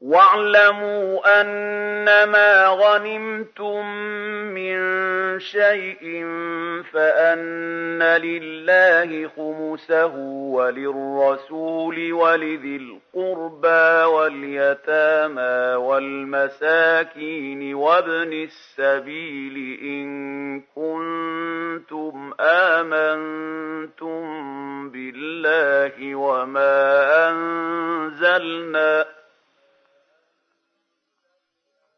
واعلموا أنما غنمتم من شيء فأن لله خمسه وللرسول ولذي القربى واليتامى والمساكين وابن السبيل إن كنتم آمنتم بالله وما أنزلنا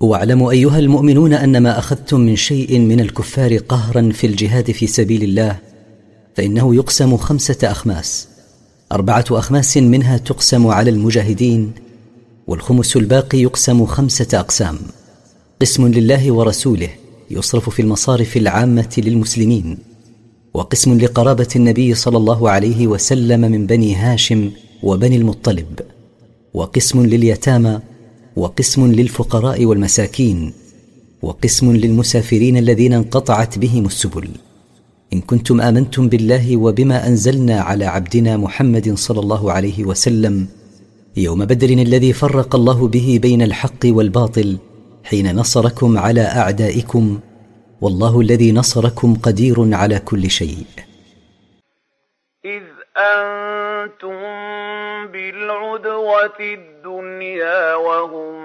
واعلموا أيها المؤمنون أن ما أخذتم من شيء من الكفار قهرا في الجهاد في سبيل الله فإنه يقسم خمسة أخماس. أربعة أخماس منها تقسم على المجاهدين والخمس الباقي يقسم خمسة أقسام. قسم لله ورسوله يصرف في المصارف العامة للمسلمين وقسم لقرابة النبي صلى الله عليه وسلم من بني هاشم وبني المطلب وقسم لليتامى وقسم للفقراء والمساكين وقسم للمسافرين الذين انقطعت بهم السبل. إن كنتم آمنتم بالله وبما أنزلنا على عبدنا محمد صلى الله عليه وسلم يوم بدر الذي فرق الله به بين الحق والباطل حين نصركم على أعدائكم والله الذي نصركم قدير على كل شيء. إذ أنتم بالعدوة الدنيا وهم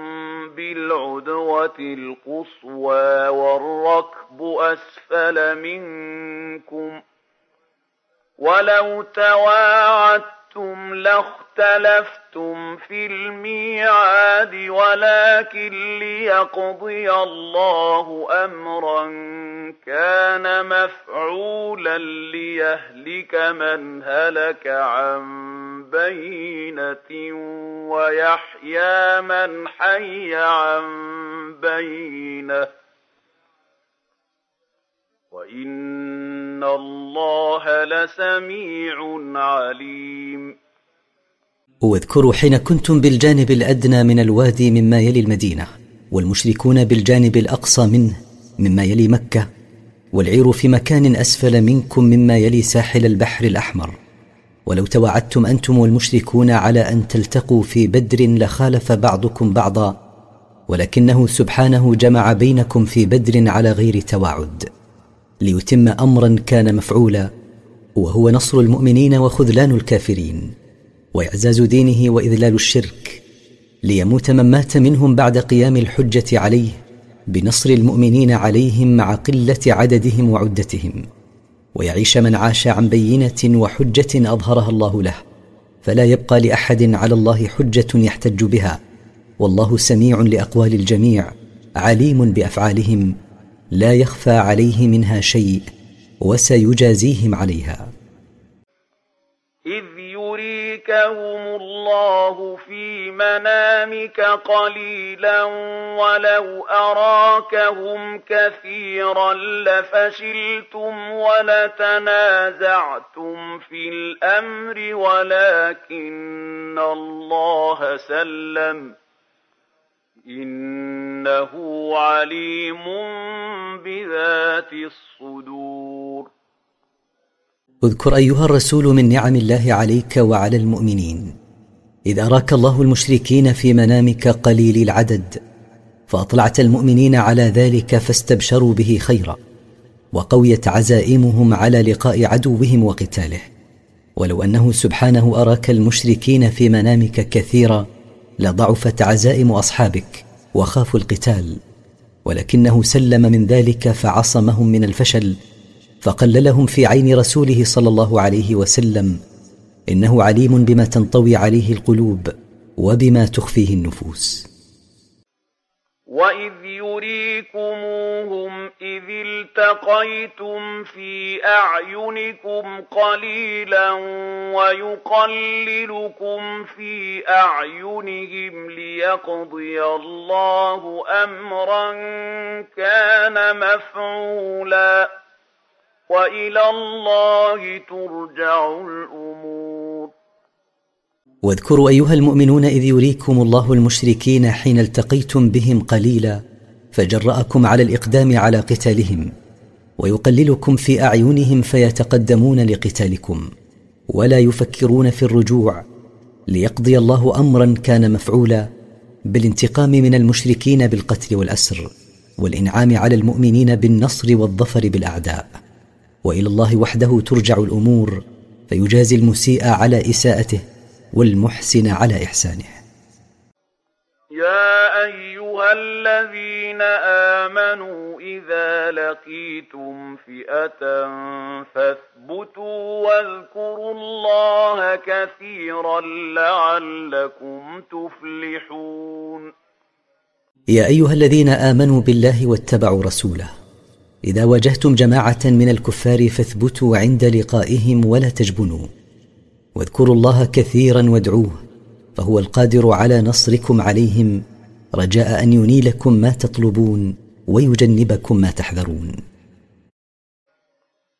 بالعدوة القصوى والركب أسفل منكم ولو تواعدتم لاختلفتم في الميعاد ولكن ليقضي الله أمرا كان مفعولا ليهلك من هلك عن بينة ويحيى من حي عن بينة. وإن الله لسميع عليم. واذكروا حين كنتم بالجانب الأدنى من الوادي مما يلي المدينة والمشركون بالجانب الأقصى منه مما يلي مكة والعير في مكان أسفل منكم مما يلي ساحل البحر الأحمر. ولو توعدتم أنتم والمشركون على أن تلتقوا في بدر لخالف بعضكم بعضا ولكنه سبحانه جمع بينكم في بدر على غير تواعد ليتم أمرا كان مفعولا وهو نصر المؤمنين وخذلان الكافرين. وإعزاز دينه وإذلال الشرك ليموت من مات منهم بعد قيام الحجة عليه بنصر المؤمنين عليهم مع قلة عددهم وعدتهم ويعيش من عاش عن بينة وحجة أظهرها الله له فلا يبقى لأحد على الله حجة يحتج بها والله سميع لأقوال الجميع عليم بأفعالهم لا يخفى عليه منها شيء وسيجازيهم عليها. إذ يريكهم الله في منامك قليلا ولو أراكهم كثيرا لفشلتم ولتنازعتم في الأمر ولكن الله سلم إنه عليم بذات الصدور اذكر أيها الرسول من نعم الله عليك وعلى المؤمنين إذ أراك الله المشركين في منامك قليل العدد فأطلعت المؤمنين على ذلك فاستبشروا به خيرا وقويت عزائمهم على لقاء عدوهم وقتاله. ولو أنه سبحانه أراك المشركين في منامك كثيرا لضعفت عزائم أصحابك وخافوا القتال ولكنه سلم من ذلك فعصمهم من الفشل فقللهم في عين رسوله صلى الله عليه وسلم إنه عليم بما تنطوي عليه القلوب وبما تخفيه النفوس. وإذ يريكموهم إذ التقيتم في أعينكم قليلا ويقللكم في أعينهم ليقضي الله أمرا كان مفعولا. وإلى الله ترجع الأمور. واذكروا أيها المؤمنون إذ يريكم الله المشركين حين التقيتم بهم قليلا فجرأكم على الإقدام على قتالهم ويقللكم في أعينهم فيتقدمون لقتالكم ولا يفكرون في الرجوع ليقضي الله أمرا كان مفعولا بالانتقام من المشركين بالقتل والأسر والإنعام على المؤمنين بالنصر والظفر بالأعداء. وإلى الله وحده ترجع الأمور فيجازي المسيء على إساءته والمحسن على إحسانه. يا أيها الذين آمنوا إذا لقيتم فئة فاثبتوا واذكروا الله كثيرا لعلكم تفلحون. يا أيها الذين آمنوا بالله واتبعوا رسوله إذا واجهتم جماعة من الكفار فاثبتوا عند لقائهم ولا تجبنوا. واذكروا الله كثيرا وادعوه فهو القادر على نصركم عليهم رجاء أن ينيلكم ما تطلبون ويجنبكم ما تحذرون.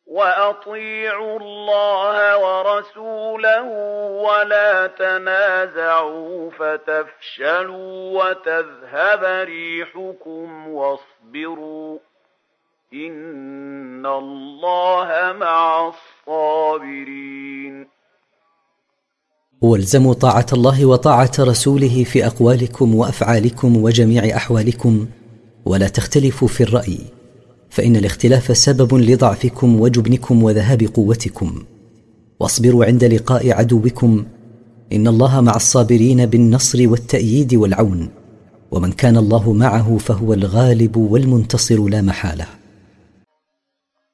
وأطيعوا الله ورسوله ولا تنازعوا فتفشلوا وتذهب ريحكم واصبروا. إن الله مع الصابرين والزموا طاعة الله وطاعة رسوله في أقوالكم وأفعالكم وجميع أحوالكم ولا تختلفوا في الرأي فإن الاختلاف سبب لضعفكم وجبنكم وذهاب قوتكم. واصبروا عند لقاء عدوكم إن الله مع الصابرين بالنصر والتأييد والعون ومن كان الله معه فهو الغالب والمنتصر لا محالة.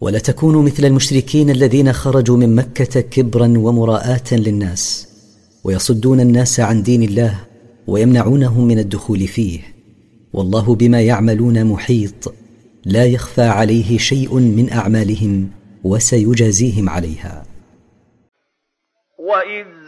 ولا تكونوا مثل المشركين الذين خرجوا من مكة كبرا ومراءاه للناس ويصدون الناس عن دين الله ويمنعونهم من الدخول فيه. والله بما يعملون محيط لا يخفى عليه شيء من أعمالهم وسيجازيهم عليها. وإذ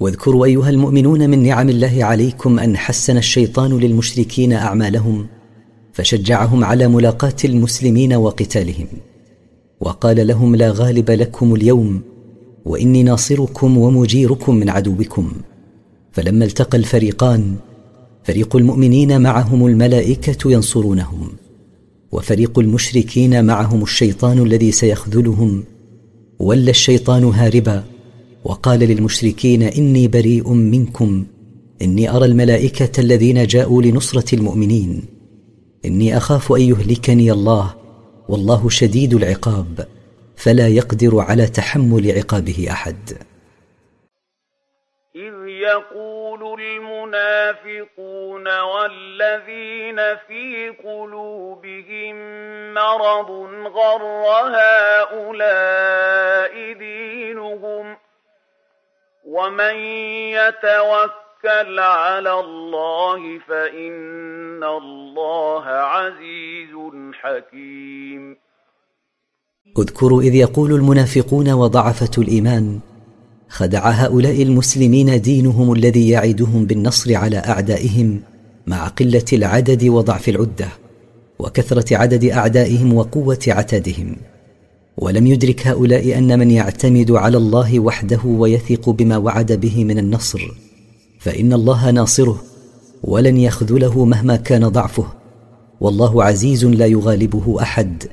واذكروا أيها المؤمنون من نعم الله عليكم أن حسن الشيطان للمشركين أعمالهم فشجعهم على ملاقاة المسلمين وقتالهم. وقال لهم لا غالب لكم اليوم وإني ناصركم ومجيركم من عدوكم. فلما التقى الفريقان فريق المؤمنين معهم الملائكة ينصرونهم وفريق المشركين معهم الشيطان الذي سيخذلهم ولى الشيطان هاربا وقال للمشركين إني بريء منكم إني أرى الملائكة الذين جاءوا لنصرة المؤمنين. إني أخاف أن يهلكني الله والله شديد العقاب فلا يقدر على تحمل عقابه أحد. إذ يقول المنافقون والذين في قلوبهم مرض غر هؤلاء دينهم ومن يتوكل توكل على الله فإن الله عزيز حكيم اذكروا إذ يقول المنافقون وضعفة الإيمان خدع هؤلاء المسلمين دينهم الذي يعدهم بالنصر على أعدائهم مع قلة العدد وضعف العدة وكثرة عدد أعدائهم وقوة عتادهم. ولم يدرك هؤلاء أن من يعتمد على الله وحده ويثق بما وعد به من النصر فإن الله ناصره ولن يخذله مهما كان ضعفه والله عزيز لا يغالبه أحد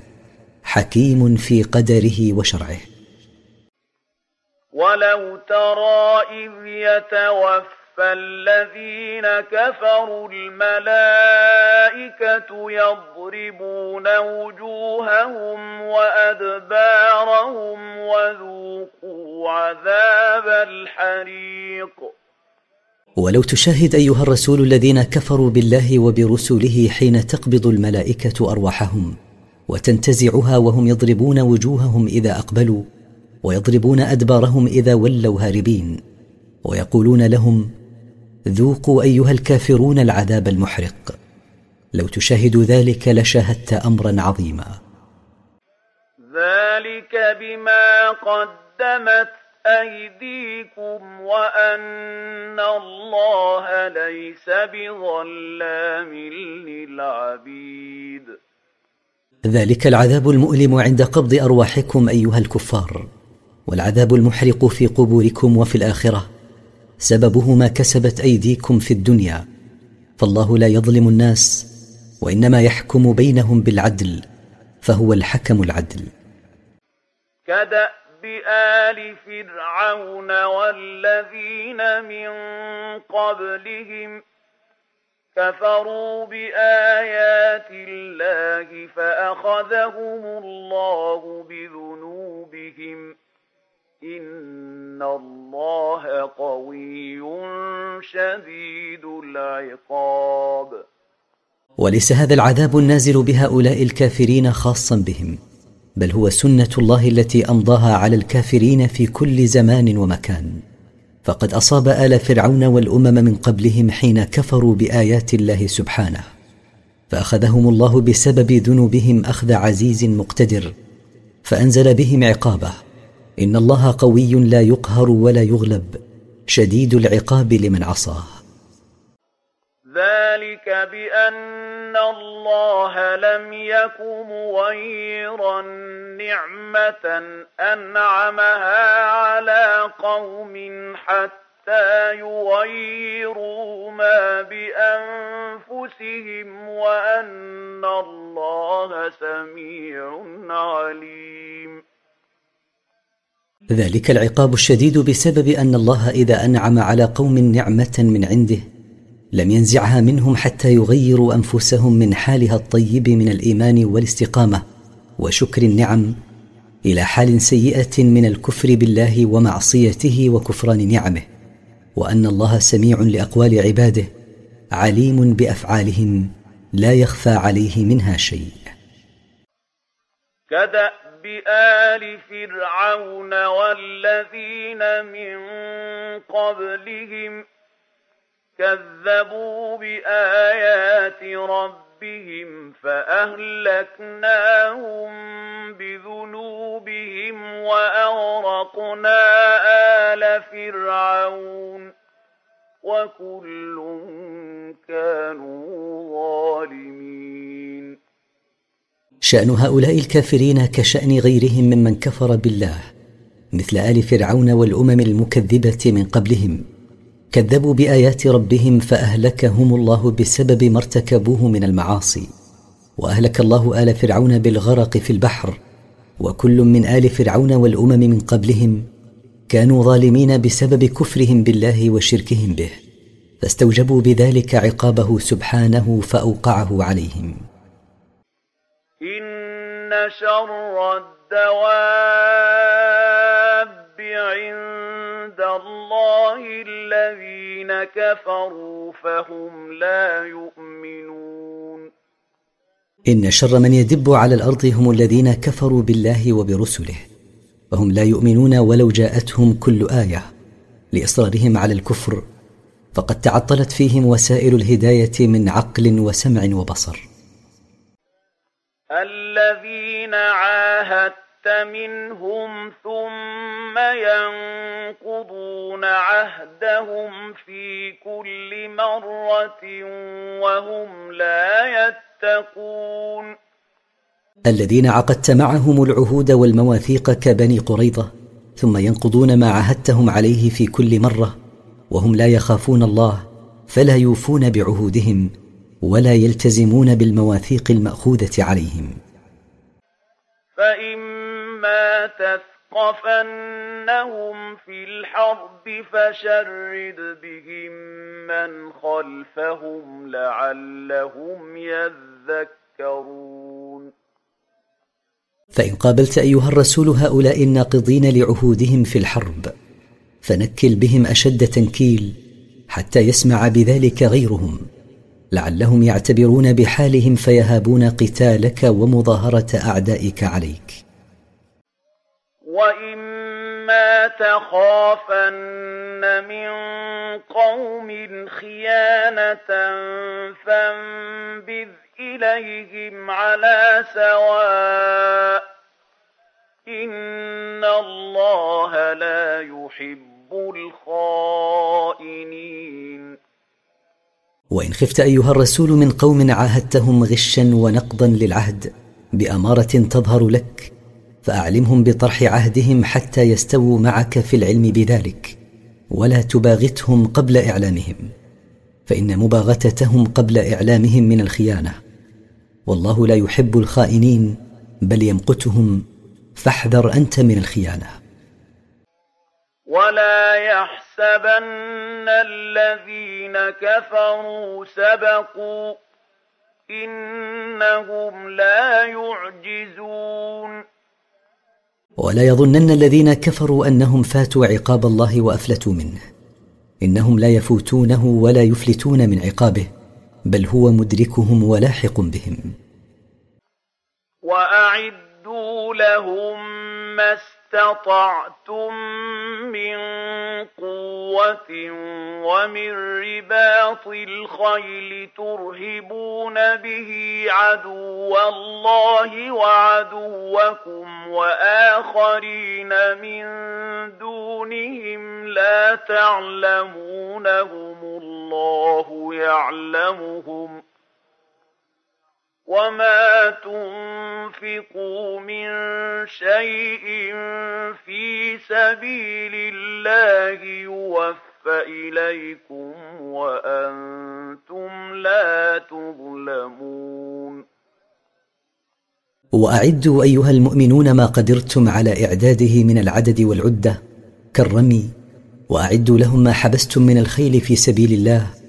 حكيم في قدره وشرعه. ولو ترى إذ يتوفى فالذين كفروا الملائكة يضربون وجوههم وأدبارهم وذوقوا عذاب الحريق. ولو تشاهد أيها الرسول الذين كفروا بالله وبرسله حين تقبض الملائكة أرواحهم وتنتزعها وهم يضربون وجوههم إذا أقبلوا ويضربون أدبارهم إذا ولوا هاربين ويقولون لهم ذوقوا أيها الكافرون العذاب المحرق. لو تشاهد ذلك لشاهدت أمرا عظيما. ذلك بما قدمت أيديكم وأن الله ليس بظلام للعبيد. ذلك العذاب المؤلم عند قبض أرواحكم أيها الكفار والعذاب المحرق في قبوركم وفي الآخرة سببه ما كسبت أيديكم في الدنيا. فالله لا يظلم الناس وإنما يحكم بينهم بالعدل فهو الحكم العدل. كدأب آل فرعون والذين من قبلهم كفروا بآيات الله فأخذهم الله بذنوبهم. إن الله قوي شديد العقاب وليس هذا العذاب النازل بهؤلاء الكافرين خاصا بهم بل هو سنة الله التي أمضاها على الكافرين في كل زمان ومكان. فقد أصاب آل فرعون والأمم من قبلهم حين كفروا بآيات الله سبحانه. فأخذهم الله بسبب ذنوبهم أخذ عزيز مقتدر فأنزل بهم عقابه. إن الله قوي لا يقهر ولا يغلب شديد العقاب لمن عصاه. ذلك بأن الله لم يك مغيرا نعمة أنعمها على قوم حتى يغيروا ما بأنفسهم وأن الله سميع عليم. ذلك العقاب الشديد بسبب أن الله إذا أنعم على قوم نعمة من عنده لم ينزعها منهم حتى يغيروا أنفسهم من حالها الطيب من الإيمان والاستقامة وشكر النعم إلى حال سيئة من الكفر بالله ومعصيته وكفران نعمه وأن الله سميع لأقوال عباده عليم بأفعالهم لا يخفى عليه منها شيء. بآل فرعون والذين من قبلهم كذبوا بآيات ربهم فأهلكناهم بذنوبهم وأغرقنا آل فرعون وكل كانوا ظالمين شأن هؤلاء الكافرين كشأن غيرهم ممن كفر بالله مثل آل فرعون والأمم المكذبة من قبلهم. كذبوا بآيات ربهم فأهلكهم الله بسبب ما ارتكبوه من المعاصي. وأهلك الله آل فرعون بالغرق في البحر. وكل من آل فرعون والأمم من قبلهم كانوا ظالمين بسبب كفرهم بالله وشركهم به فاستوجبوا بذلك عقابه سبحانه فأوقعه عليهم. إن شر الدواب عند الله الذين كفروا فهم لا يؤمنون إن شر من يدب على الأرض هم الذين كفروا بالله وبرسله وهم لا يؤمنون ولو جاءتهم كل آية لإصرارهم على الكفر فقد تعطلت فيهم وسائل الهدايه من عقل وسمع وبصر. الذين عاهدت منهم ثم ينقضون عهدهم في كل مرة وهم لا يتقون. الذين عقدت معهم العهود والمواثيق كبني قريظة ثم ينقضون ما عهدتهم عليه في كل مرة وهم لا يخافون الله فلا يوفون بعهودهم ولا يلتزمون بالمواثيق المأخوذة عليهم. فاما تثقفنهم في الحرب فشرد بهم من خلفهم لعلهم يذكرون فان قابلت ايها الرسول هؤلاء الناقضين لعهودهم في الحرب فنكل بهم اشد تنكيل حتى يسمع بذلك غيرهم. لعلهم يعتبرون بحالهم فيهابون قتالك ومظاهرة أعدائك عليك. واما تخافن من قوم خيانه فانبذ اليهم على سواء ان الله لا يحب الخائنين. وإن خفت أيها الرسول من قوم عاهدتهم غشا ونقضا للعهد بأمارة تظهر لك فأعلمهم بطرح عهدهم حتى يستووا معك في العلم بذلك ولا تباغتهم قبل إعلامهم فإن مباغتتهم قبل إعلامهم من الخيانة. والله لا يحب الخائنين بل يمقتهم فاحذر أنت من الخيانة. ولا يحسبن الذين كفروا سبقوا انهم لا يعجزون ولا يظنن الذين كفروا انهم فاتوا عقاب الله وافلتوا منه. انهم لا يفوتونه ولا يفلتون من عقابه بل هو مدركهم ولاحق بهم. واعدوا لهم ما اسْتَطَعْتُم مِّن قُوَّةٍ وَمِن رِّبَاطِ الْخَيْلِ تُرْهِبُونَ بِهِ عَدُوَّ اللَّهِ وَعَدُوَّكُمْ وَآخَرِينَ مِن دُونِهِمْ لَا تَعْلَمُونَهُمُ. اللَّهُ يَعْلَمُهُمْ ۚ. وما تنفقوا من شيء في سبيل الله يوفى اليكم وأنتم لا تظلمون واعدوا ايها المؤمنون ما قدرتم على اعداده من العدد والعده كالرمي. واعدوا لهم ما حبستم من الخيل في سبيل الله.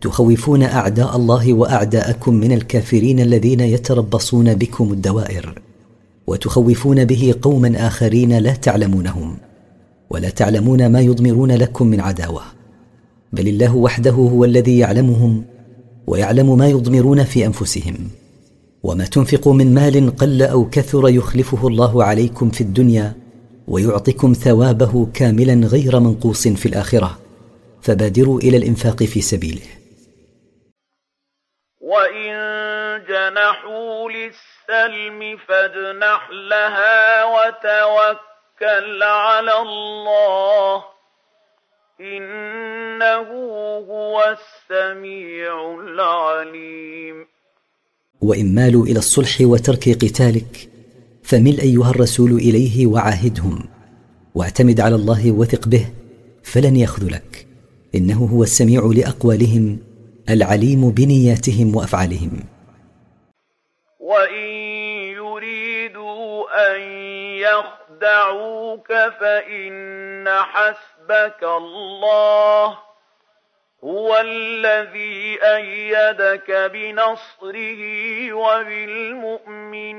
تخوفون أعداء الله وأعداءكم من الكافرين الذين يتربصون بكم الدوائر وتخوفون به قوما آخرين لا تعلمونهم ولا تعلمون ما يضمرون لكم من عداوة بل الله وحده هو الذي يعلمهم ويعلم ما يضمرون في أنفسهم وما تنفقوا من مال قل أو كثر يخلفه الله عليكم في الدنيا ويعطكم ثوابه كاملا غير منقوص في الآخرة فبادروا إلى الإنفاق في سبيله. وإن جنحوا للسلم فاجنح لها وتوكل على الله إنه هو السميع العليم وإن مالوا إلى الصلح وترك قتالك فمل أيها الرسول إليه وعاهدهم واعتمد على الله وثق به فلن يخذلك إنه هو السميع لأقوالهم العليم بنياتهم وأفعالهم. وإن يريدوا أن يخدعوك فإن حسبك الله هو الذي أيدك بنصره وبالمؤمنين.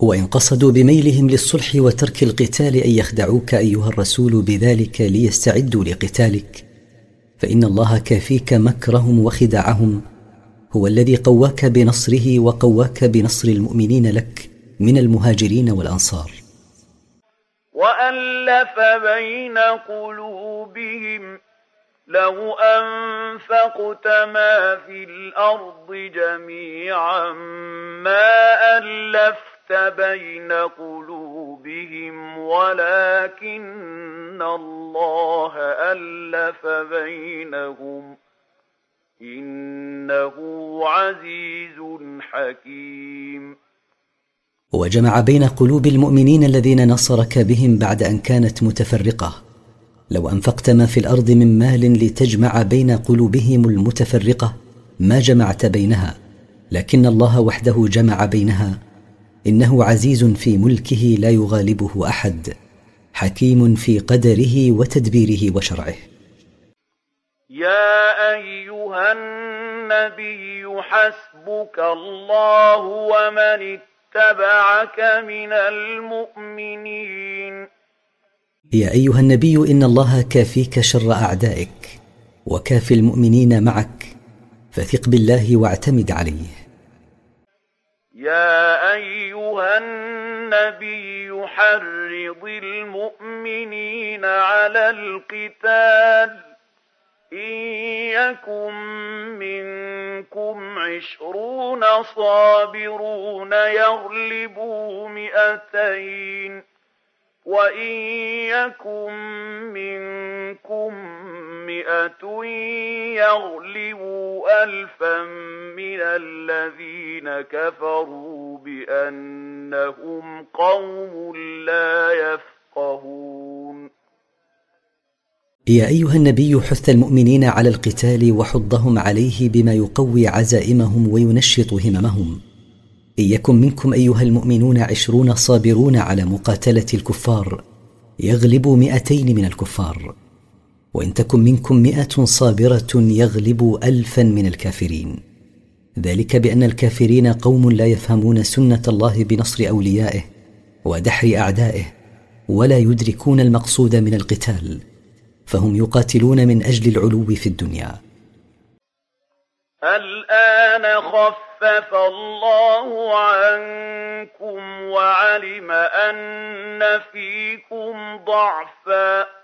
وإن قصدوا بميلهم للصلح وترك القتال أن يخدعوك أيها الرسول بذلك ليستعدوا لقتالك. فإن الله كافيك مكرهم وخداعهم. هو الذي قواك بنصره وقواك بنصر المؤمنين لك من المهاجرين والأنصار. وألف بين قلوبهم لو أنفقت ما في الأرض جميعا ما ألفت بين قلوبهم ولكن الله ألف بينهم إنه عزيز حكيم. وجمع بين قلوب المؤمنين الذين نصرك بهم بعد أن كانت متفرقة. لو أنفقت ما في الأرض من مال لتجمع بين قلوبهم المتفرقة ما جمعت بينها. لكن الله وحده جمع بينها. إنه عزيز في ملكه لا يغالبه أحد. حكيم في قدره وتدبيره وشرعه. يا أيها النبي حسبك الله ومن اتبعك من المؤمنين. يا أيها النبي إن الله كافيك شر أعدائك وكافي المؤمنين معك فثق بالله واعتمد عليه. يا أيها النبي حرض المؤمنين على القتال إن يكن منكم عشرون صابرون يغلبوا مئتين وإن يكن منكم مئة يغلبوا ألفا من الذين كفروا بأنهم قوم لا يفقهون يا ايها النبي حث المؤمنين على القتال وحضهم عليه بما يقوي عزائمهم وينشط هممهم. ان يكن منكم ايها المؤمنون عشرون صابرون على مقاتله الكفار. يغلبوا مئتين من الكفار. وإن تكن منكم مئة صابرة يغلبوا الفا من الكافرين. ذلك بأن الكافرين قوم لا يفهمون سنة الله بنصر أوليائه ودحر أعدائه ولا يدركون المقصود من القتال فهم يقاتلون من أجل العلو في الدنيا. الآن خفف الله عنكم وعلم أن فيكم ضعفا.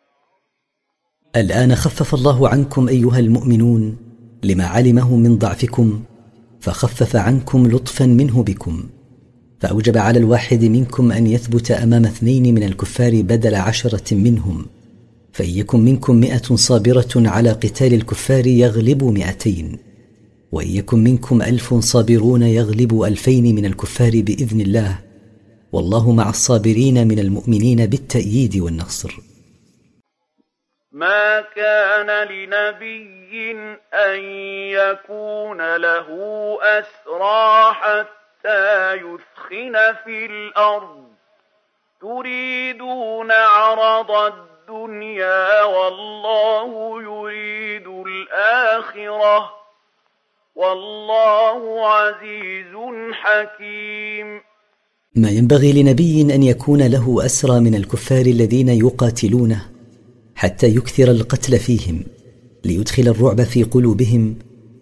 الآن خفف الله عنكم أيها المؤمنون لما علمه من ضعفكم فخفف عنكم لطفا منه بكم. فأوجب على الواحد منكم أن يثبت أمام اثنين من الكفار بدل عشرة منهم فإن يكن منكم مئة صابرة على قتال الكفار يغلبوا مئتين وإن يكن منكم ألف صابرون يغلبوا ألفين من الكفار بإذن الله والله مع الصابرين من المؤمنين بالتأييد والنصر. ما كان لنبي أن يكون له أسرى حتى يثخن في الأرض. تريدون عرض الدنيا والله يريد الآخرة. والله عزيز حكيم. ما ينبغي لنبي أن يكون له أسرى من الكفار الذين يقاتلونه؟ حتى يكثر القتل فيهم ليدخل الرعب في قلوبهم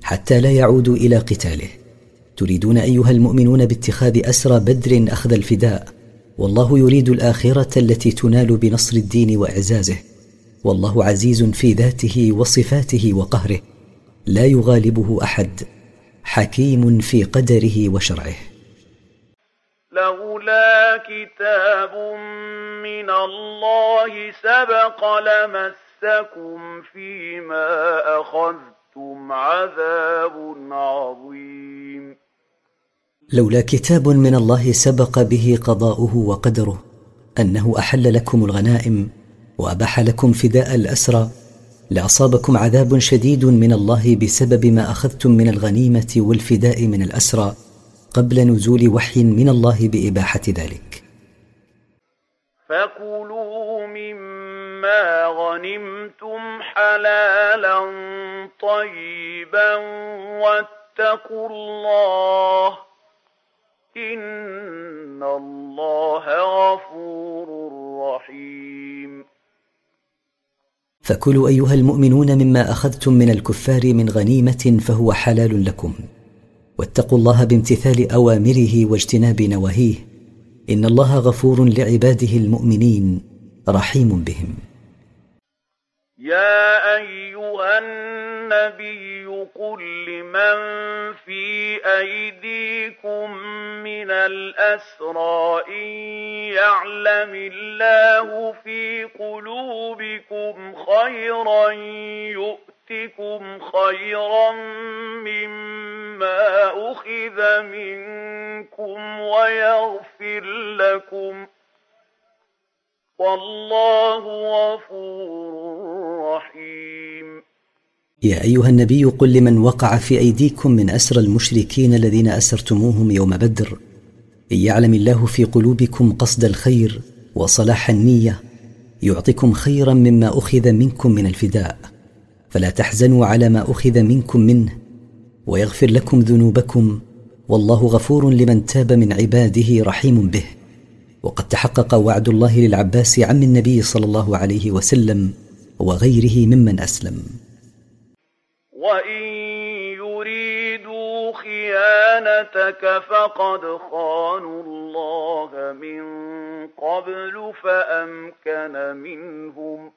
حتى لا يعودوا إلى قتاله. تريدون أيها المؤمنون باتخاذ أسرى بدر أخذ الفداء والله يريد الآخرة التي تنال بنصر الدين وإعزازه. والله عزيز في ذاته وصفاته وقهره لا يغالبه أحد حكيم في قدره وشرعه. لولا كتاب من الله سبق لمسكم فيما أخذتم عذاب عظيم. لولا كتاب من الله سبق به قضاؤه وقدره أنه أحل لكم الغنائم وأباح لكم فداء الأسرى لأصابكم عذاب شديد من الله بسبب ما أخذتم من الغنيمة والفداء من الأسرى. قبل نزول وحي من الله بإباحة ذلك. فكلوا مما مما غنمتم حلالا طيبا واتقوا الله إن الله غفور رحيم. فكلوا أيها المؤمنون مما أخذتم من الكفار من غنيمة فهو حلال لكم. واتقوا الله بامتثال أوامره واجتناب نواهيه. إن الله غفور لعباده المؤمنين رحيم بهم. يا أيها النبي قل لمن في أيديكم من الأسرى إن يعلم الله في قلوبكم خيرا يؤتكم خيرا مما أخذ منكم ويغفر لكم ۖ والله غفور رحيم. يا ايها النبي قل لمن وقع في ايديكم من اسرى المشركين الذين اسرتموهم يوم بدر ان يعلم الله في قلوبكم قصد الخير وصلاح النيه يعطكم خيرا مما اخذ منكم من الفداء فلا تحزنوا على ما اخذ منكم منه ويغفر لكم ذنوبكم والله غفور لمن تاب من عباده رحيم به. وقد تحقق وعد الله للعباس عم النبي صلى الله عليه وسلم وغيره ممن أسلم. وإن يريدوا خيانتك فقد خانوا الله من قبل فأمكن منهم.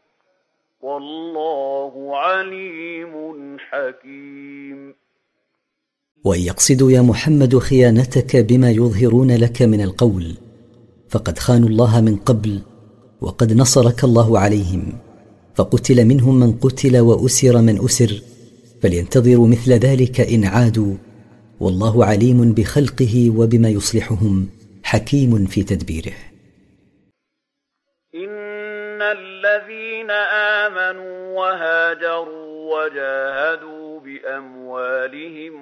والله عليم حكيم. وإن يقصدوا يا محمد خيانتك بما يظهرون لك من القول فقد خانوا الله من قبل وقد نصرك الله عليهم. فقتل منهم من قتل وأسر من أسر فلينتظروا مثل ذلك إن عادوا. والله عليم بخلقه وبما يصلحهم حكيم في تدبيره. إن الذين آمنوا وهاجروا وجاهدوا بأموالهم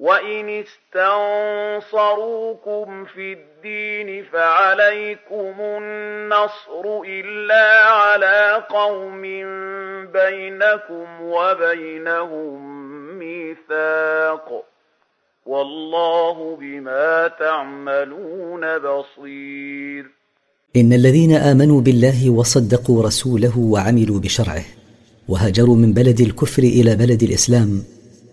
وإن استنصروكم في الدين فعليكم النصر إلا على قوم بينكم وبينهم ميثاق والله بما تعملون بصير ان الذين امنوا بالله وصدقوا رسوله وعملوا بشرعه وهاجروا من بلد الكفر إلى بلد الاسلام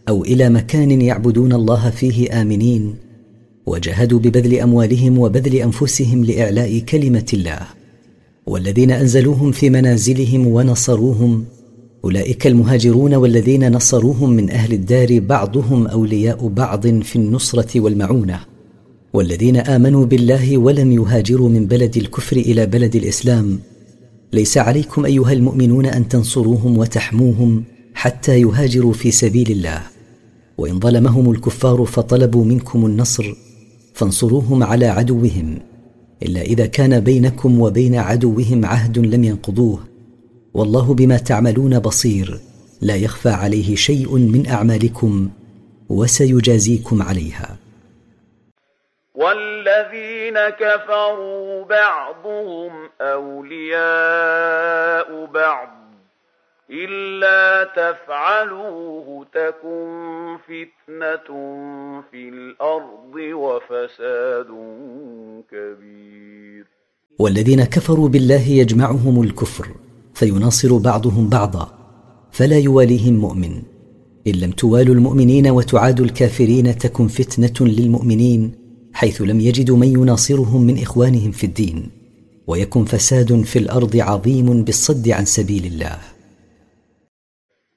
أو إلى مكان يعبدون الله فيه آمنين وجاهدوا ببذل أموالهم وبذل أنفسهم لإعلاء كلمة الله. والذين أنزلوهم في منازلهم ونصروهم أولئك المهاجرون والذين نصروهم من أهل الدار بعضهم أولياء بعض في النصرة والمعونة. والذين آمنوا بالله ولم يهاجروا من بلد الكفر إلى بلد الإسلام. ليس عليكم أيها المؤمنون أن تنصروهم وتحموهم حتى يهاجروا في سبيل الله. وإن ظلمهم الكفار فطلبوا منكم النصر فانصروهم على عدوهم إلا إذا كان بينكم وبين عدوهم عهد لم ينقضوه والله بما تعملون بصير لا يخفى عليه شيء من أعمالكم وسيجازيكم عليها. والذين كفروا بعضهم أولياء بعض الا تفعلوه تكن فتنه في الأرض وفساد كبير. والذين كفروا بالله يجمعهم الكفر فيناصر بعضهم بعضا فلا يواليهم مؤمن. إن لم توالوا المؤمنين وتعادوا الكافرين تكن فتنة للمؤمنين حيث لم يجدوا من يناصرهم من إخوانهم في الدين ويكن فساد في الأرض عظيم بالصد عن سبيل الله.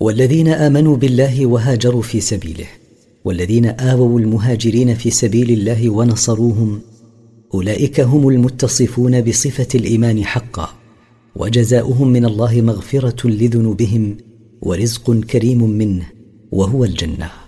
والذين آمنوا بالله وهاجروا في سبيله والذين آووا المهاجرين في سبيل الله ونصروهم أولئك هم المتصفون بصفة الإيمان حقا وجزاؤهم من الله مغفرة لذنوبهم ورزق كريم منه وهو الجنة.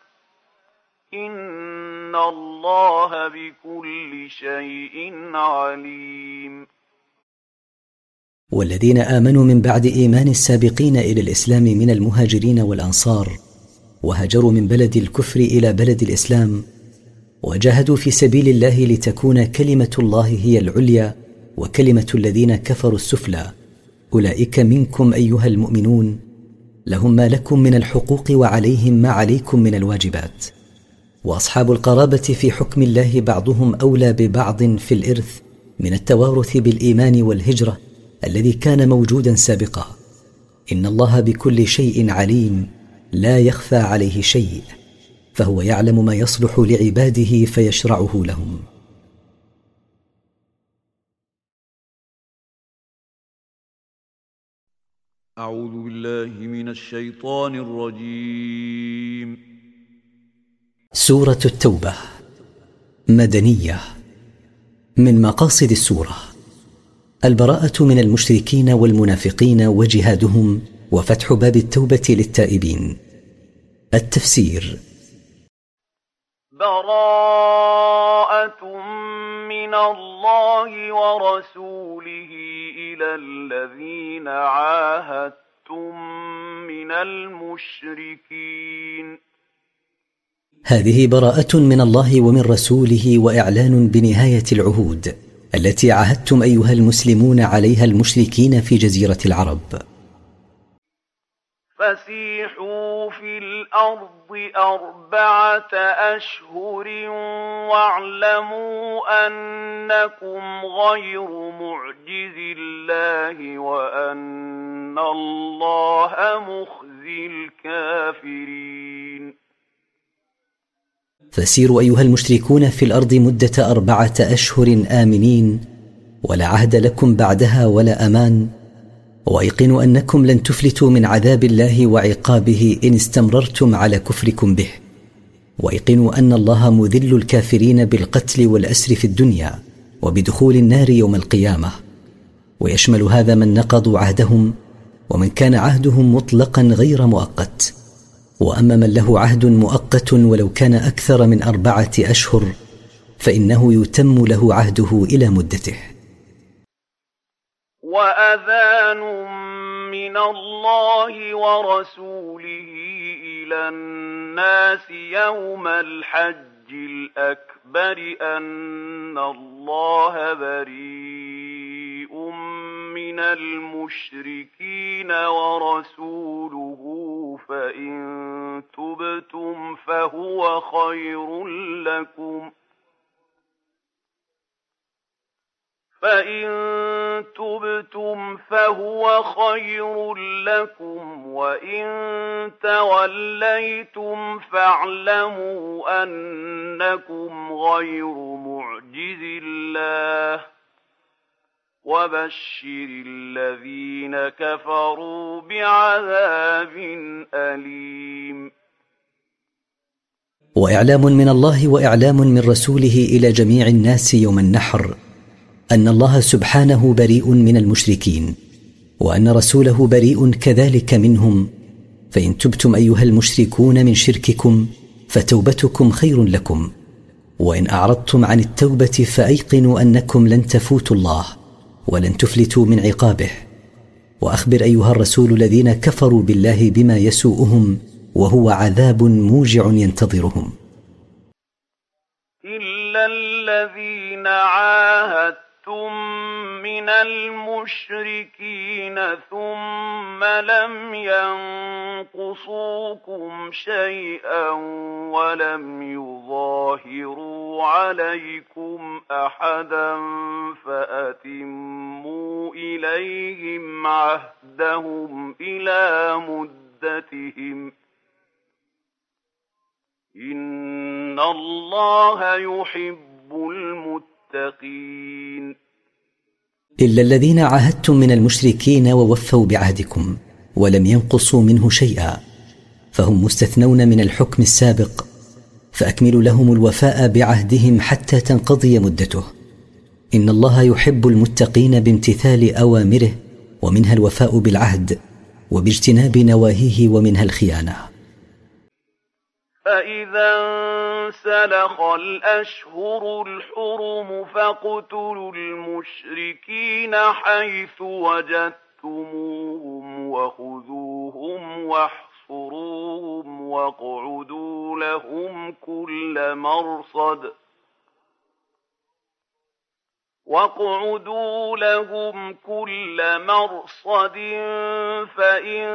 ان الله بكل شيء عليم. والذين آمنوا من بعد إيمان السابقين إلى الإسلام من المهاجرين والأنصار وهاجروا من بلد الكفر إلى بلد الإسلام وجاهدوا في سبيل الله لتكون كلمة الله هي العليا وكلمة الذين كفروا السفلى. أولئك منكم أيها المؤمنون لهم ما لكم من الحقوق وعليهم ما عليكم من الواجبات. وأصحاب القرابة في حكم الله بعضهم أولى ببعض في الإرث من التوارث بالإيمان والهجرة الذي كان موجودا سابقا. إن الله بكل شيء عليم لا يخفى عليه شيء فهو يعلم ما يصلح لعباده فيشرعه لهم. أعوذ بالله من الشيطان الرجيم. سورة التوبة مدنية من مقاصد السورة. البراءة من المشركين والمنافقين وجهادهم وفتح باب التوبة للتائبين. التفسير. براءة من الله ورسوله إلى الذين عاهدتم من المشركين. هذه براءة من الله ومن رسوله وإعلان بنهاية العهود التي عاهدتم أيها المسلمون عليها المشركين في جزيرة العرب. فسيحوا في الأرض أربعة أشهر واعلموا أنكم غير معجز الله وأن الله مخزي الكافرين. فسيروا أيها المشركون في الأرض مدة أربعة أشهر آمنين ولا عهد لكم بعدها ولا أمان. وأيقنوا أنكم لن تفلتوا من عذاب الله وعقابه إن استمررتم على كفركم به. وأيقنوا أن الله مذل الكافرين بالقتل والأسر في الدنيا وبدخول النار يوم القيامة. ويشمل هذا من نقضوا عهدهم ومن كان عهدهم مطلقا غير مؤقت. وأما من له عهد مؤقت ولو كان أكثر من أربعة أشهر فإنه يتم له عهده إلى مدته. وأذان من الله ورسوله إلى الناس يوم الحج الأكبر أن الله بريء من المشركين ورسوله فإن تبتم فهو خير لكم ۖ فإن تبتم فهو خير لكم وإن توليتم فاعلموا أنكم غير معجز الله وبشر الذين كفروا بعذاب أليم واعلام من الله واعلام من رسوله إلى جميع الناس يوم النحر ان الله سبحانه بريء من المشركين وان رسوله بريء كذلك منهم فان تبتم ايها المشركون من شرككم فتوبتكم خير لكم وان اعرضتم عن التوبه فايقنوا انكم لن تفوتوا الله ولن تفلتوا من عقابه. وأخبر أيها الرسول الذين كفروا بالله بما يسوءهم وهو عذاب موجع ينتظرهم. إلا الذين عاهدتم من المشركين ثم لم ينقصوكم شيئا ولم يظاهروا عليكم أحدا فأتموا إليهم عهدهم إلى مدتهم. إن الله يحب المتقين. إلا الذين عاهدتم من المشركين ووفوا بعهدكم ولم ينقصوا منه شيئا فهم مستثنون من الحكم السابق فأكملوا لهم الوفاء بعهدهم حتى تنقضي مدته. إن الله يحب المتقين بامتثال أوامره ومنها الوفاء بالعهد وباجتناب نواهيه ومنها الخيانة. فإذا انسلخ الأشهر الحرم فاقتلوا المشركين حيث وجدتموهم وخذوهم واحصروهم واقعدوا لهم كل مرصد واقعدوا لهم كل مرصد فإن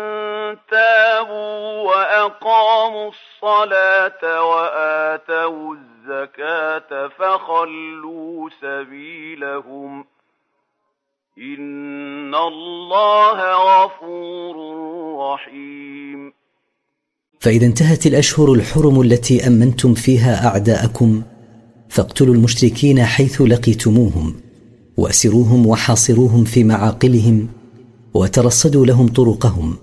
تابوا وأقاموا الصلاة وآتوا الزكاة فخلوا سبيلهم إن الله غفور رحيم. فإذا انتهت الأشهر الحرم التي أمنتم فيها أعداءكم فاقتلوا المشركين حيث لقيتموهم. واسروهم وحاصروهم في معاقلهم وترصدوا لهم طرقهم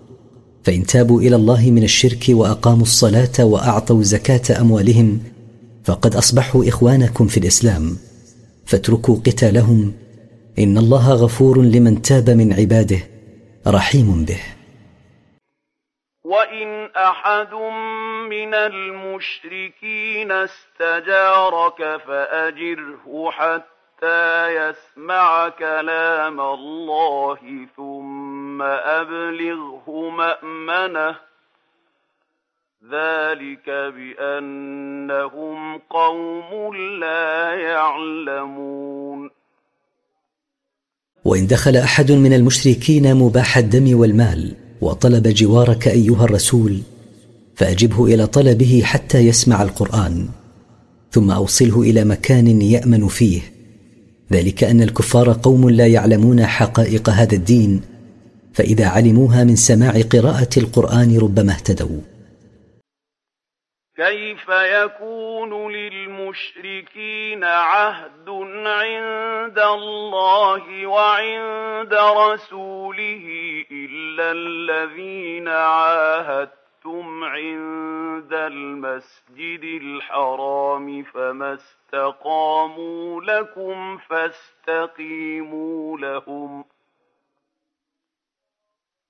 فإن تابوا إلى الله من الشرك وأقاموا الصلاة وأعطوا زكاة أموالهم فقد أصبحوا إخوانكم في الإسلام. فاتركوا قتالهم إن الله غفور لمن تاب من عباده رحيم به. وإن أحد من المشركين استجارك فأجره حتى يسمع كلام الله ثم أبلغه مأمنة. ذلك بأنهم قوم لا يعلمون. وإن دخل أحد من المشركين مباح الدم والمال وطلب جوارك أيها الرسول فأجبه إلى طلبه حتى يسمع القرآن ثم أوصله إلى مكان يأمن فيه. ذلك أن الكفار قوم لا يعلمون حقائق هذا الدين فإذا علموها من سماع قراءة القرآن ربما اهتدوا. كيف يكون للمشركين عهد عند الله وعند رسوله إلا الذين عاهدتم عند المسجد الحرام فما استقاموا لكم فاستقيموا لهم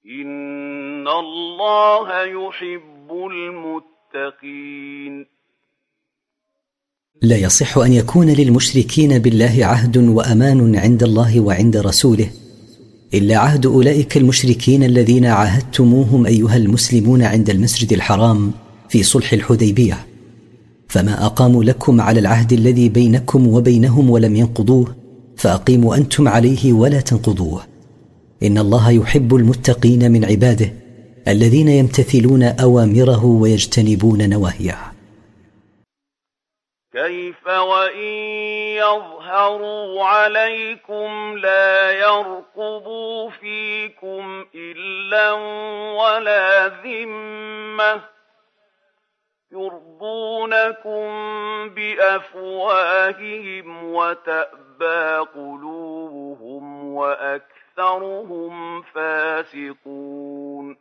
إن الله يحب المتقين لا يصح أن يكون للمشركين بالله عهد وأمان عند الله وعند رسوله إلا عهد أولئك المشركين الذين عاهدتموهم أيها المسلمون عند المسجد الحرام في صلح الحديبية. فما أقاموا لكم على العهد الذي بينكم وبينهم ولم ينقضوه فأقيموا أنتم عليه ولا تنقضوه. إن الله يحب المتقين من عباده الذين يمتثلون أوامره ويجتنبون نواهيه. كيف وإن يظهروا عليكم لا يرقبوا فيكم إلا ولا ذمة يرضونكم بأفواههم وتأبى قلوبهم وأكثرهم فاسقون.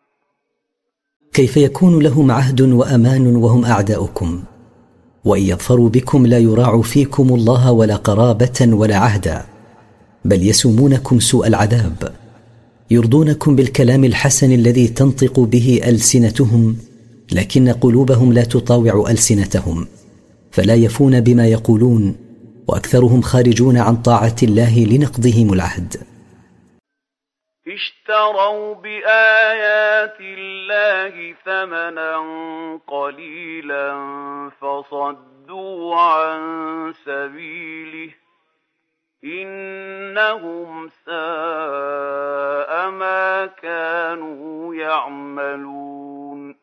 كيف يكون لهم عهد وأمان وهم أعداؤكم؟ وإن يظفروا بكم لا يراعوا فيكم الله ولا قرابة ولا عهدا بل يسومونكم سوء العذاب يرضونكم بالكلام الحسن الذي تنطق به ألسنتهم لكن قلوبهم لا تطاوع ألسنتهم فلا يفون بما يقولون وأكثرهم خارجون عن طاعة الله لنقضهم العهد. اشتروا بآيات الله ثمنا قليلا فصدوا عن سبيله إنهم ساء ما كانوا يعملون.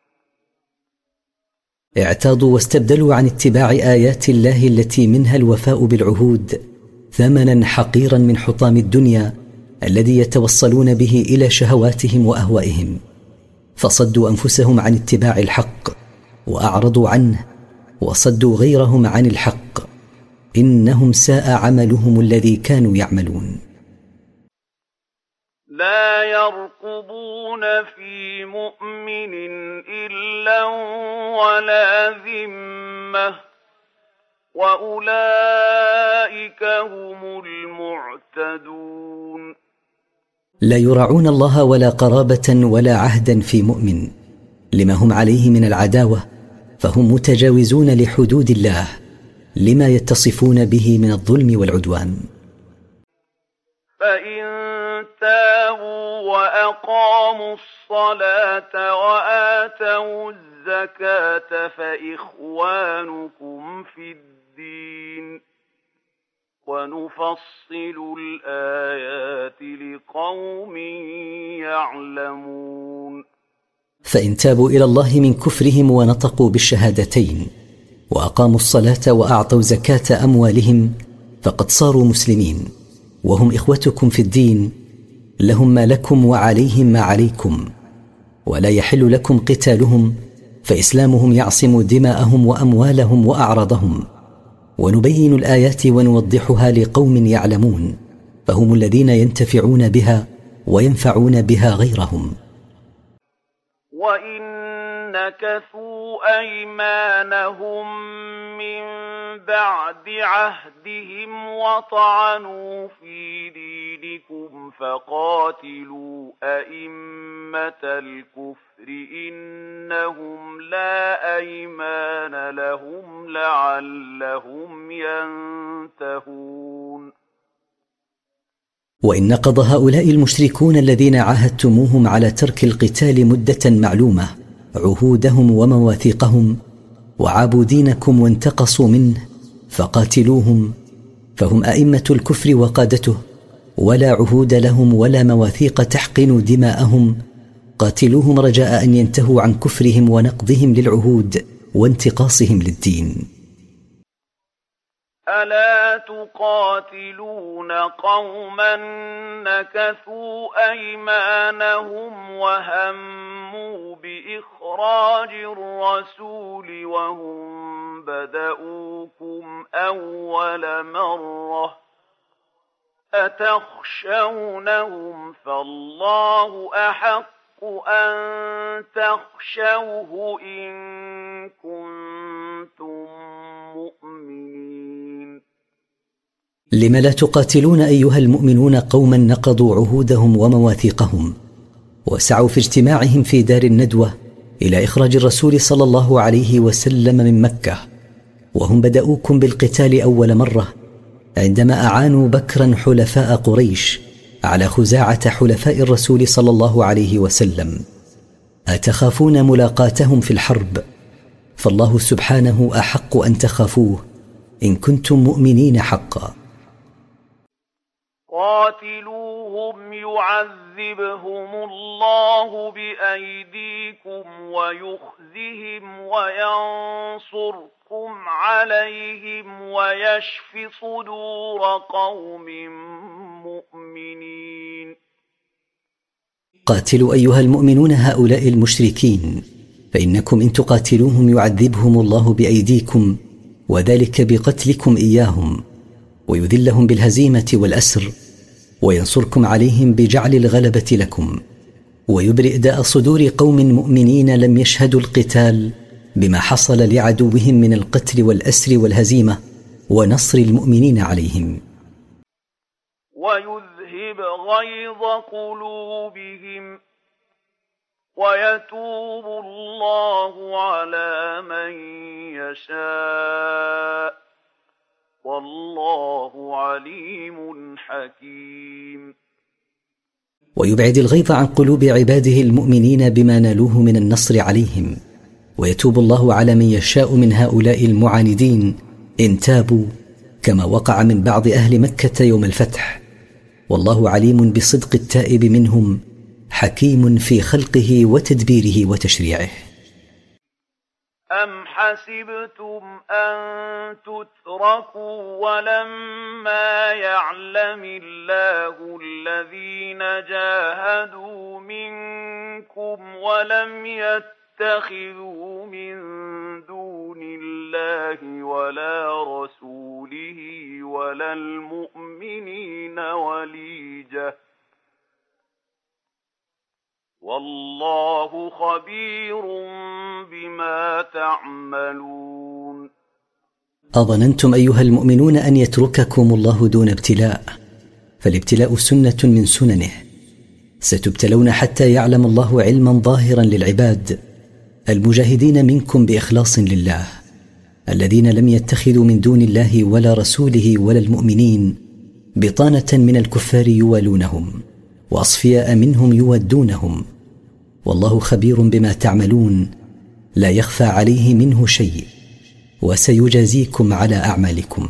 اعتاضوا واستبدلوا عن اتباع آيات الله التي منها الوفاء بالعهود ثمنا حقيرا من حطام الدنيا الذي يتوصلون به إلى شهواتهم وأهوائهم. فصدوا أنفسهم عن اتباع الحق وأعرضوا عنه وصدوا غيرهم عن الحق. إنهم ساء عملهم الذي كانوا يعملون. لا يرقبون في مؤمن إلا ولا ذمة وأولئك هم المعتدون. لا يراعون الله ولا قرابة ولا عهدا في مؤمن. لما هم عليه من العداوة فهم متجاوزون لحدود الله. لما يتصفون به من الظلم والعدوان. فإن تابوا وأقاموا الصلاة وآتوا الزكاة فإخوانكم في الدين. ونفصل الآيات لقوم يعلمون. فإن تابوا إلى الله من كفرهم ونطقوا بالشهادتين وأقاموا الصلاة وأعطوا زكاة أموالهم فقد صاروا مسلمين. وهم إخوتكم في الدين لهم ما لكم وعليهم ما عليكم. ولا يحل لكم قتالهم فإسلامهم يعصم دماءهم وأموالهم وأعراضهم. ونبين الآيات ونوضحها لقوم يعلمون فهم الذين ينتفعون بها وينفعون بها غيرهم. وان نكثوا ايمانهم من بعد عهدهم وطعنوا في دينكم فقاتلوا ائمه الكفر إنهم لا أيمان لهم لعلهم ينتهون. وإن نقض هؤلاء المشركون الذين عاهدتموهم على ترك القتال مدة معلومة عهودهم ومواثيقهم وعابوا دينكم وانتقصوا منه فقاتلوهم فهم أئمة الكفر وقادته ولا عهود لهم ولا مواثيق تحقن دماءهم قاتلوهم رجاء أن ينتهوا عن كفرهم ونقضهم للعهود وانتقاصهم للدين. ألا تقاتلون قوما نكثوا أيمانهم وهموا بإخراج الرسول وهم بدأوكم أول مرة. أتخشونهم فالله أحق أن تخشوه إن كنتم مؤمنين. لم لا تقاتلون أيها المؤمنون قوما نقضوا عهودهم ومواثيقهم وسعوا في اجتماعهم في دار الندوة إلى إخراج الرسول صلى الله عليه وسلم من مكة وهم بدأوكم بالقتال أول مرة عندما أعانوا بكرا حلفاء قريش على خزاعة حلفاء الرسول صلى الله عليه وسلم. أتخافون ملاقاتهم في الحرب؟ فالله سبحانه أحق أن تخافوه إن كنتم مؤمنين حقا. قاتلوهم يعذبهم الله بأيديكم ويخزهم وينصركم عليهم ويشف صدور قوم مؤمنين. قاتلوا أيها المؤمنون هؤلاء المشركين فإنكم إن تقاتلوهم يعذبهم الله بأيديكم وذلك بقتلكم إياهم ويذلهم بالهزيمة والأسر وينصركم عليهم بجعل الغلبة لكم ويبرئ داء صدور قوم مؤمنين لم يشهدوا القتال بما حصل لعدوهم من القتل والأسر والهزيمة ونصر المؤمنين عليهم. ويذهب غيظ قلوبهم ويتوب الله على من يشاء. والله عليم حكيم. ويبعد الغيظ عن قلوب عباده المؤمنين بما نالوه من النصر عليهم. ويتوب الله على من يشاء من هؤلاء المعاندين إن تابوا كما وقع من بعض أهل مكة يوم الفتح. والله عليم بصدق التائب منهم حكيم في خلقه وتدبيره وتشريعه. أم حسبتم أن تتركوا ولما يعلم الله الذين جاهدوا منكم ولم يتخذوا من دون الله ولا رسوله ولا المؤمنين وليجه والله خبير بما تعملون أظننتم أيها المؤمنون أن يترككم الله دون ابتلاء فالابتلاء سنة من سننه ستبتلون حتى يعلم الله علما ظاهرا للعباد. المجاهدين منكم بإخلاص لله الذين لم يتخذوا من دون الله ولا رسوله ولا المؤمنين بطانة من الكفار يوالونهم وأصفياء منهم يودونهم. والله خبير بما تعملون لا يخفى عليه منه شيء وسيجازيكم على أعمالكم.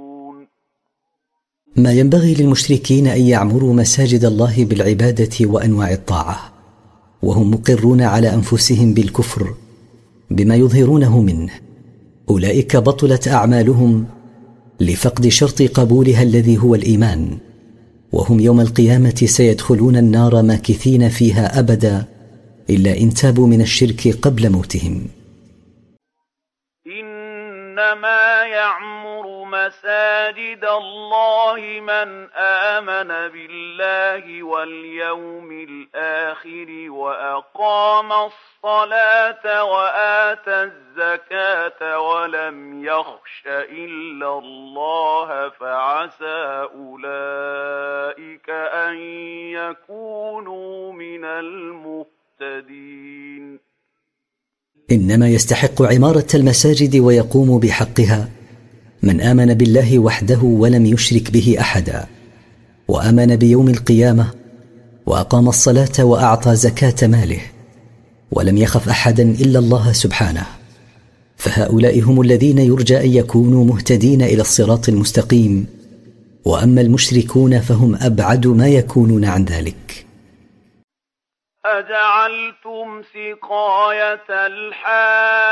ما ينبغي للمشركين أن يعمروا مساجد الله بالعبادة وأنواع الطاعة وهم مقرون على أنفسهم بالكفر بما يظهرونه منه. أولئك بطلت أعمالهم لفقد شرط قبولها الذي هو الإيمان وهم يوم القيامة سيدخلون النار ماكثين فيها أبدا إلا إن تابوا من الشرك قبل موتهم. إنما يعمر مساجد الله من آمن بالله واليوم الآخر وأقام الصلاة واتى الزكاة ولم يخش إلا الله فعسى أولئك أن يكونوا من المهتدين. إنما يستحق عمارة المساجد ويقوم بحقها من آمن بالله وحده ولم يشرك به أحدا وآمن بيوم القيامة وأقام الصلاة وأعطى زكاة ماله ولم يخف أحدا إلا الله سبحانه. فهؤلاء هم الذين يرجى أن يكونوا مهتدين إلى الصراط المستقيم وأما المشركون فهم أبعد ما يكونون عن ذلك. أجعلتم سقاية الحاج.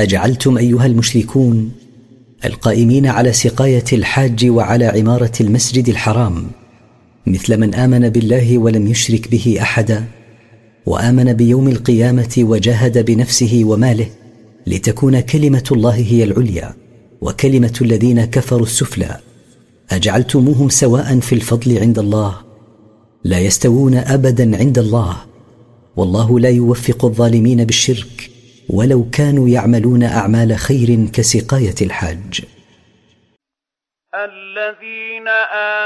أجعلتم أيها المشركون القائمين على سقاية الحاج وعلى عمارة المسجد الحرام مثل من آمن بالله ولم يشرك به أحدا وآمن بيوم القيامة وجاهد بنفسه وماله لتكون كلمة الله هي العليا وكلمة الذين كفروا السفلى. أجعلتموهم سواء في الفضل عند الله لا يستوون ابدا عند الله والله لا يوفق الظالمين بالشرك. ولو كانوا يعملون أعمال خير كسقاية الحاج. الذين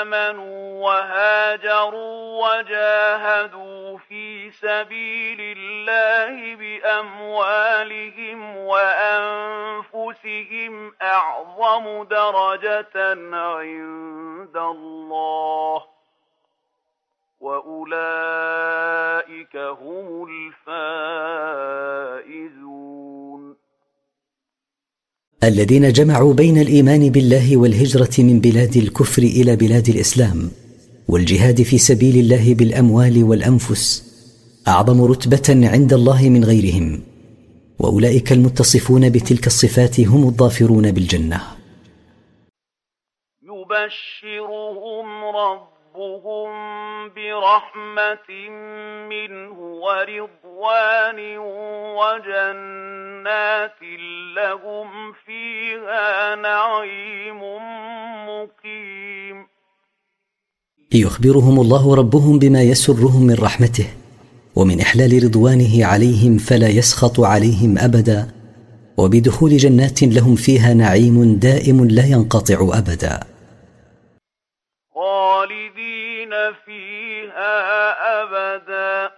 آمنوا وهاجروا وجاهدوا في سبيل الله بأموالهم وأنفسهم أعظم درجة عند الله. واولئك هم الفائزون الذين جمعوا بين الإيمان بالله والهجرة من بلاد الكفر إلى بلاد الإسلام والجهاد في سبيل الله بالأموال والأنفس أعظم رتبة عند الله من غيرهم وأولئك المتصفون بتلك الصفات هم الظافرون بالجنة. يبشرهم ربهم برحمة منه ورضوان وجنات لهم فيها نعيم مقيم. يخبرهم الله ربهم بما يسرهم من رحمته ومن إحلال رضوانه عليهم فلا يسخط عليهم أبدا وبدخول جنات لهم فيها نعيم دائم لا ينقطع أبدا. ابدا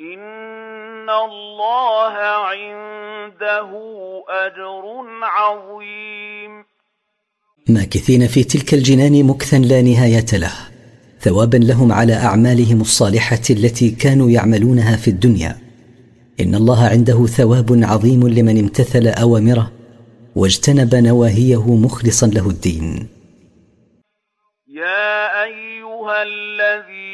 ان الله عنده اجر عظيم. ماكثين في تلك الجنان مكثا لا نهاية له ثوابا لهم على أعمالهم الصالحة التي كانوا يعملونها في الدنيا. إن الله عنده ثواب عظيم لمن امتثل أوامره واجتنب نواهيه مخلصا له الدين. يا أيها الذين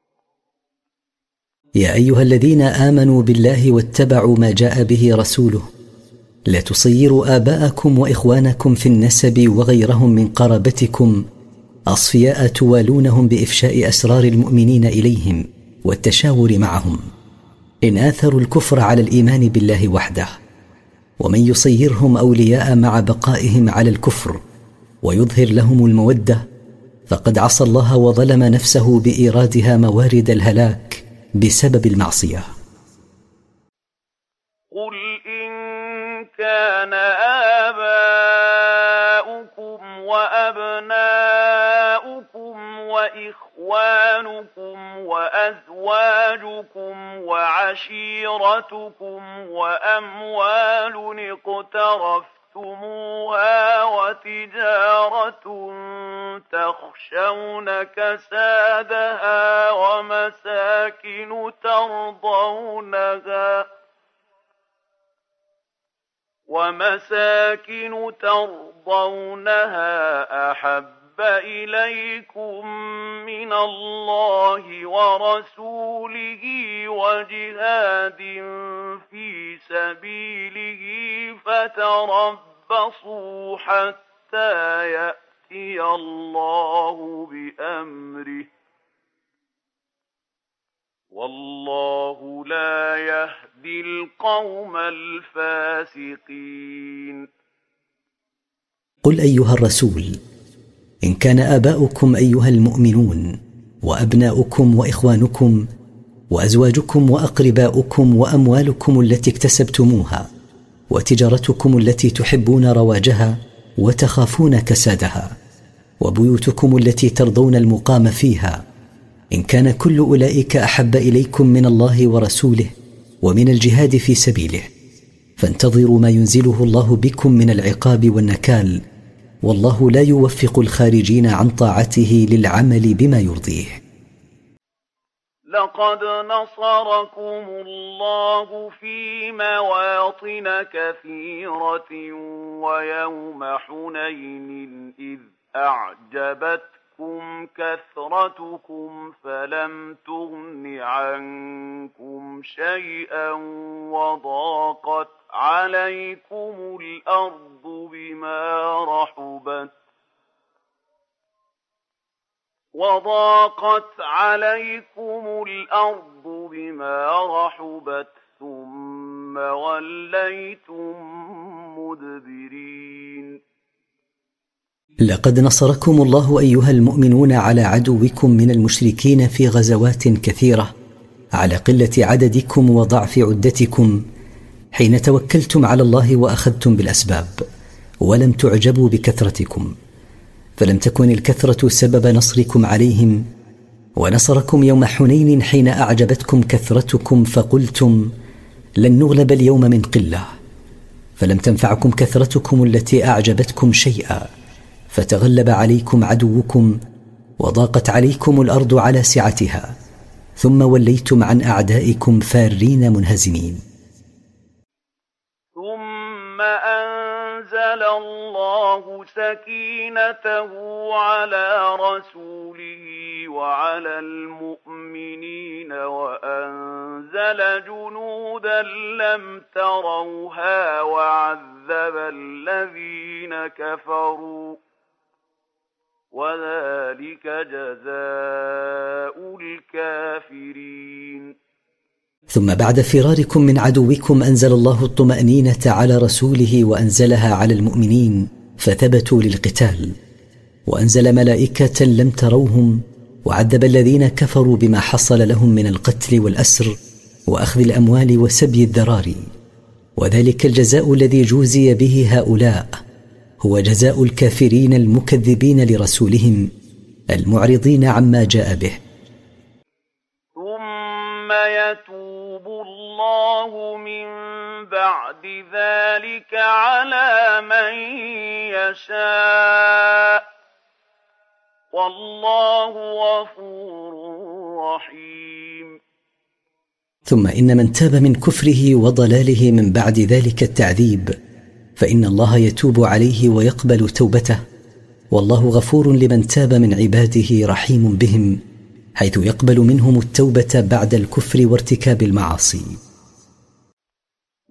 يا أيها الذين آمنوا بالله واتبعوا ما جاء به رسوله. لا تصيروا آباءكم وإخوانكم في النسب وغيرهم من قرابتكم. أصفياء توالونهم بإفشاء أسرار المؤمنين إليهم والتشاور معهم. إن آثروا الكفر على الإيمان بالله وحده. ومن يصيرهم أولياء مع بقائهم على الكفر ويظهر لهم المودة فقد عصى الله وظلم نفسه بإيرادها موارد الهلاك بسبب المعصية. قل إن كان آباؤكم وأبناؤكم وإخوانكم إخوانكم وأزواجكم وعشيرتكم وأموال اقترفتموها وتجارة تخشون كسادها ومساكن ترضونها ومساكن ترضونها أحب إليكم من الله ورسوله وجهاد في سبيله فتربصوا حتى يأتي الله بأمره. والله لا يهدي القوم الفاسقين. قل أيها الرسول إن كان آباؤكم أيها المؤمنون وأبناؤكم وإخوانكم وأزواجكم وأقرباؤكم وأموالكم التي اكتسبتموها وتجارتكم التي تحبون رواجها وتخافون كسادها وبيوتكم التي ترضون المقام فيها إن كان كل أولئك أحب إليكم من الله ورسوله ومن الجهاد في سبيله فانتظروا ما ينزله الله بكم من العقاب والنكال والله لا يوفق الخارجين عن طاعته للعمل بما يرضيه. لقد نصركم الله في مواطن كثيرة ويوم حنين إذ أعجبتكم كثرتكم فلم تغن عنكم شيئا وضاقت عليكم الأرض بما رحبت وضاقت عليكم الأرض بما رحبت ثم وليتم مدبرين. لقد نصركم الله أيها المؤمنون على عدوكم من المشركين في غزوات كثيرة على قلة عددكم وضعف عدتكم حين توكلتم على الله وأخذتم بالأسباب ولم تعجبوا بكثرتكم فلم تكن الكثرة سبب نصركم عليهم ونصركم يوم حنين حين أعجبتكم كثرتكم فقلتم لن نغلب اليوم من قلة فلم تنفعكم كثرتكم التي أعجبتكم شيئا فتغلب عليكم عدوكم وضاقت عليكم الأرض على سعتها ثم وليتم عن أعدائكم فارين منهزمين. أنزل الله سكينته على رسوله وعلى المؤمنين وأنزل جنودا لم تروها وعذب الذين كفروا وذلك جزاء الكافرين ثم بعد فراركم من عدوكم أنزل الله الطمأنينة على رسوله وأنزلها على المؤمنين فثبتوا للقتال وأنزل ملائكة لم تروهم وعذب الذين كفروا بما حصل لهم من القتل والأسر وأخذ الأموال وسبي الذراري وذلك الجزاء الذي جوزي به هؤلاء هو جزاء الكافرين المكذبين لرسولهم المعرضين عما جاء به. ثم يتوب بعد ذلك على من يشاء. والله غفور رحيم. ثم إن من تاب من كفره وضلاله من بعد ذلك التعذيب فإن الله يتوب عليه ويقبل توبته. والله غفور لمن تاب من عباده رحيم بهم حيث يقبل منهم التوبة بعد الكفر وارتكاب المعاصي.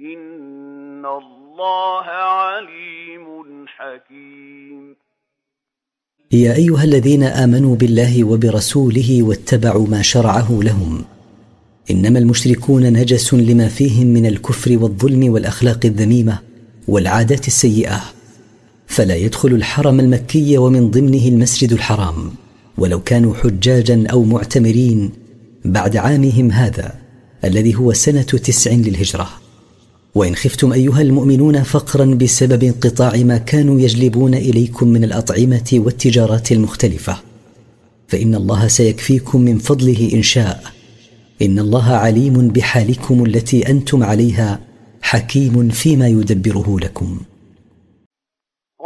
إن الله عليم حكيم. يا أيها الذين آمنوا بالله وبرسوله واتبعوا ما شرعه لهم. انما المشركون نجس لما فيهم من الكفر والظلم والاخلاق الذميمه والعادات السيئه. فلا يدخل الحرم المكي ومن ضمنه المسجد الحرام. ولو كانوا حجاجا أو معتمرين بعد عامهم هذا الذي هو سنه تسع للهجره. وإن خفتم أيها المؤمنون فقرا بسبب انقطاع ما كانوا يجلبون إليكم من الأطعمة والتجارات المختلفة. فإن الله سيكفيكم من فضله إن شاء. إن الله عليم بحالكم التي أنتم عليها حكيم فيما يدبره لكم.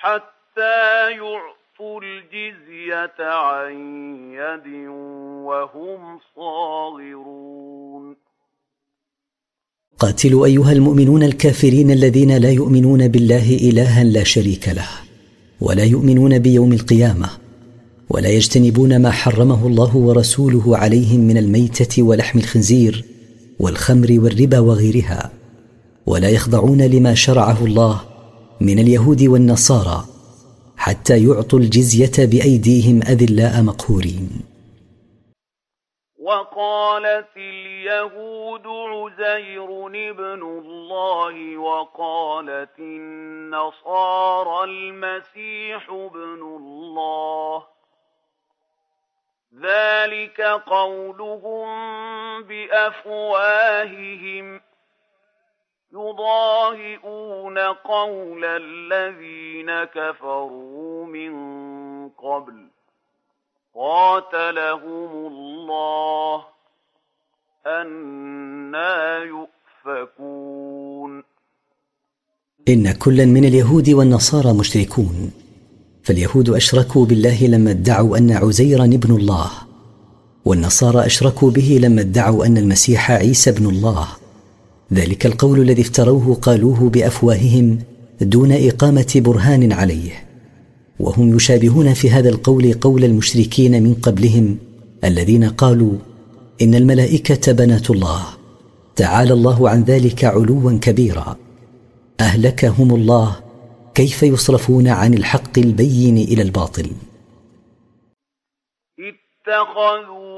حتى يعطوا الجزية عن يد وهم صاغرون قاتلوا أيها المؤمنون الكافرين الذين لا يؤمنون بالله إلها لا شريك له ولا يؤمنون بيوم القيامة ولا يجتنبون ما حرمه الله ورسوله عليهم من الميتة ولحم الخنزير والخمر والربا وغيرها ولا يخضعون لما شرعه الله من اليهود والنصارى حتى يعطوا الجزية بأيديهم أذلاء مقهورين. وقالت اليهود عزير ابن الله وقالت النصارى المسيح ابن الله. ذلك قولهم بأفواههم يضاهئون قول الذين كفروا من قبل. قاتلهم الله أنا يؤفكون. إن كلا من اليهود والنصارى مشركون. فاليهود أشركوا بالله لما ادعوا أن عزيرا ابن الله والنصارى أشركوا به لما ادعوا أن المسيح عيسى ابن الله. ذلك القول الذي افتروه قالوه بأفواههم دون إقامة برهان عليه. وهم يشابهون في هذا القول قول المشركين من قبلهم الذين قالوا إن الملائكة بنات الله تعالى الله عن ذلك علوا كبيرا. أهلكهم الله كيف يصرفون عن الحق البين إلى الباطل؟ اتخذوا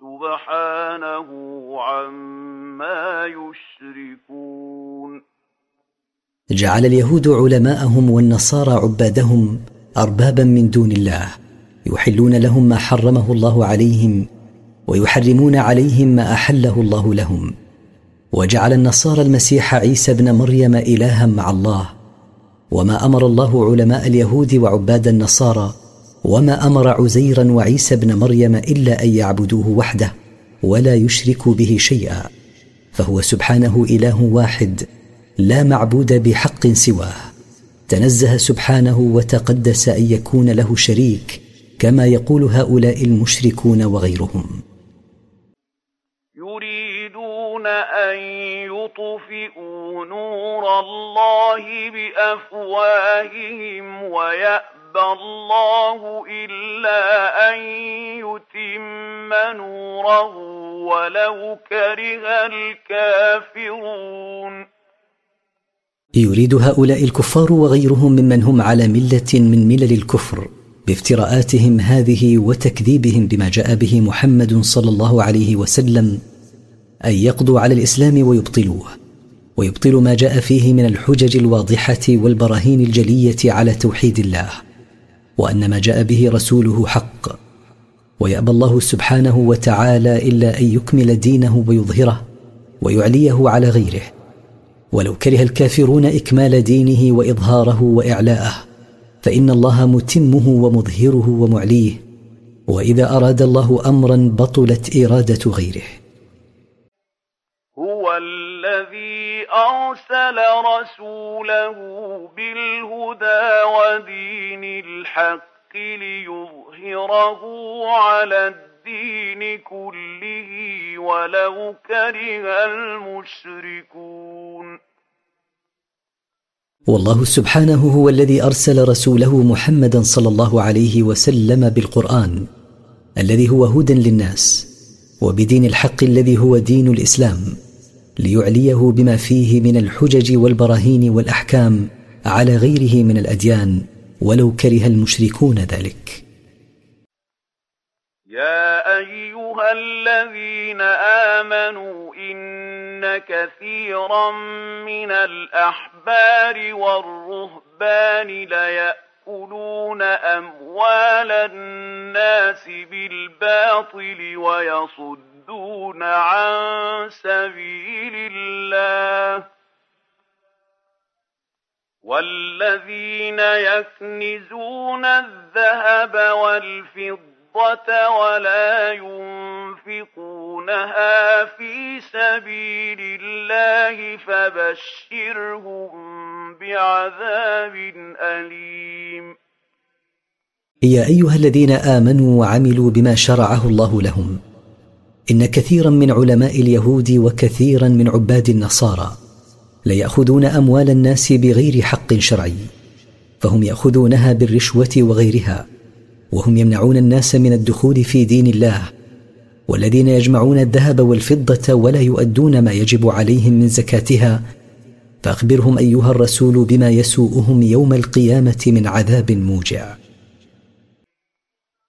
سبحانه عما يشركون جعل اليهود علماءهم والنصارى عبادهم اربابا من دون الله يحلون لهم ما حرمه الله عليهم ويحرمون عليهم ما أحله الله لهم. وجعل النصارى المسيح عيسى ابن مريم الها مع الله. وما أمر الله علماء اليهود وعباد النصارى وما أمر عزيرا وعيسى بن مريم إلا أن يعبدوه وحده ولا يشركوا به شيئا فهو سبحانه إله واحد لا معبود بحق سواه. تنزه سبحانه وتقدس أن يكون له شريك كما يقول هؤلاء المشركون وغيرهم. يريدون أن يطفئوا نور الله بأفواههم ويأتون يَأْبَى اللَّهُ إِلَّا أَن يُتِمَّ نُورَهُ وَلَوْ كَرِهَ الْكَافِرُونَ. يريد هؤلاء الكفار وغيرهم ممن هم على ملة من ملل الكفر بافتراءاتهم هذه وتكذيبهم بما جاء به محمد صلى الله عليه وسلم أن يقضوا على الإسلام ويبطلوه ويبطلوا ما جاء فيه من الحجج الواضحة والبراهين الجلية على توحيد الله وأن ما جاء به رسوله حق. ويأبى الله سبحانه وتعالى إلا أن يكمل دينه ويظهره ويعليه على غيره. ولو كره الكافرون إكمال دينه وإظهاره وإعلاءه فإن الله متمه ومظهره ومعليه وإذا أراد الله امرا بطلت إرادة غيره. أرسل رسوله بالهدى ودين الحق ليظهره على الدين كله ولو كره المشركون. والله سبحانه هو الذي أرسل رسوله محمدا صلى الله عليه وسلم بالقرآن الذي هو هدى للناس وبدين الحق الذي هو دين الإسلام. ليعليه بما فيه من الحجج والبراهين والأحكام على غيره من الأديان ولو كره المشركون ذلك. يا أيها الذين آمنوا إن كثيرا من الأحبار والرهبان ليأكلون أموال الناس بالباطل ويصدون عن سبيل الله والذين يكنزون الذهب والفضة ولا ينفقونها في سبيل الله فبشرهم بعذاب أليم. يا أيها الذين آمنوا وعملوا بما شرعه الله لهم. إن كثيرا من علماء اليهود وكثيرا من عباد النصارى ليأخذون أموال الناس بغير حق شرعي فهم يأخذونها بالرشوة وغيرها وهم يمنعون الناس من الدخول في دين الله والذين يجمعون الذهب والفضة ولا يؤدون ما يجب عليهم من زكاتها فأخبرهم أيها الرسول بما يسوءهم يوم القيامة من عذاب موجع.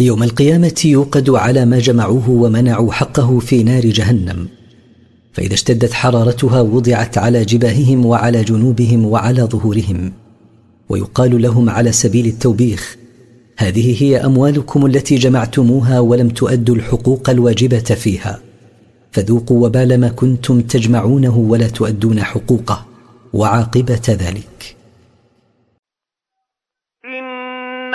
يوم القيامة يوقد على ما جمعوه ومنعوا حقه في نار جهنم. فإذا اشتدت حرارتها وضعت على جباههم وعلى جنوبهم وعلى ظهورهم ويقال لهم على سبيل التوبيخ هذه هي أموالكم التي جمعتموها ولم تؤدوا الحقوق الواجبة فيها. فذوقوا وبال ما كنتم تجمعونه ولا تؤدون حقوقه وعاقبة ذلك. إن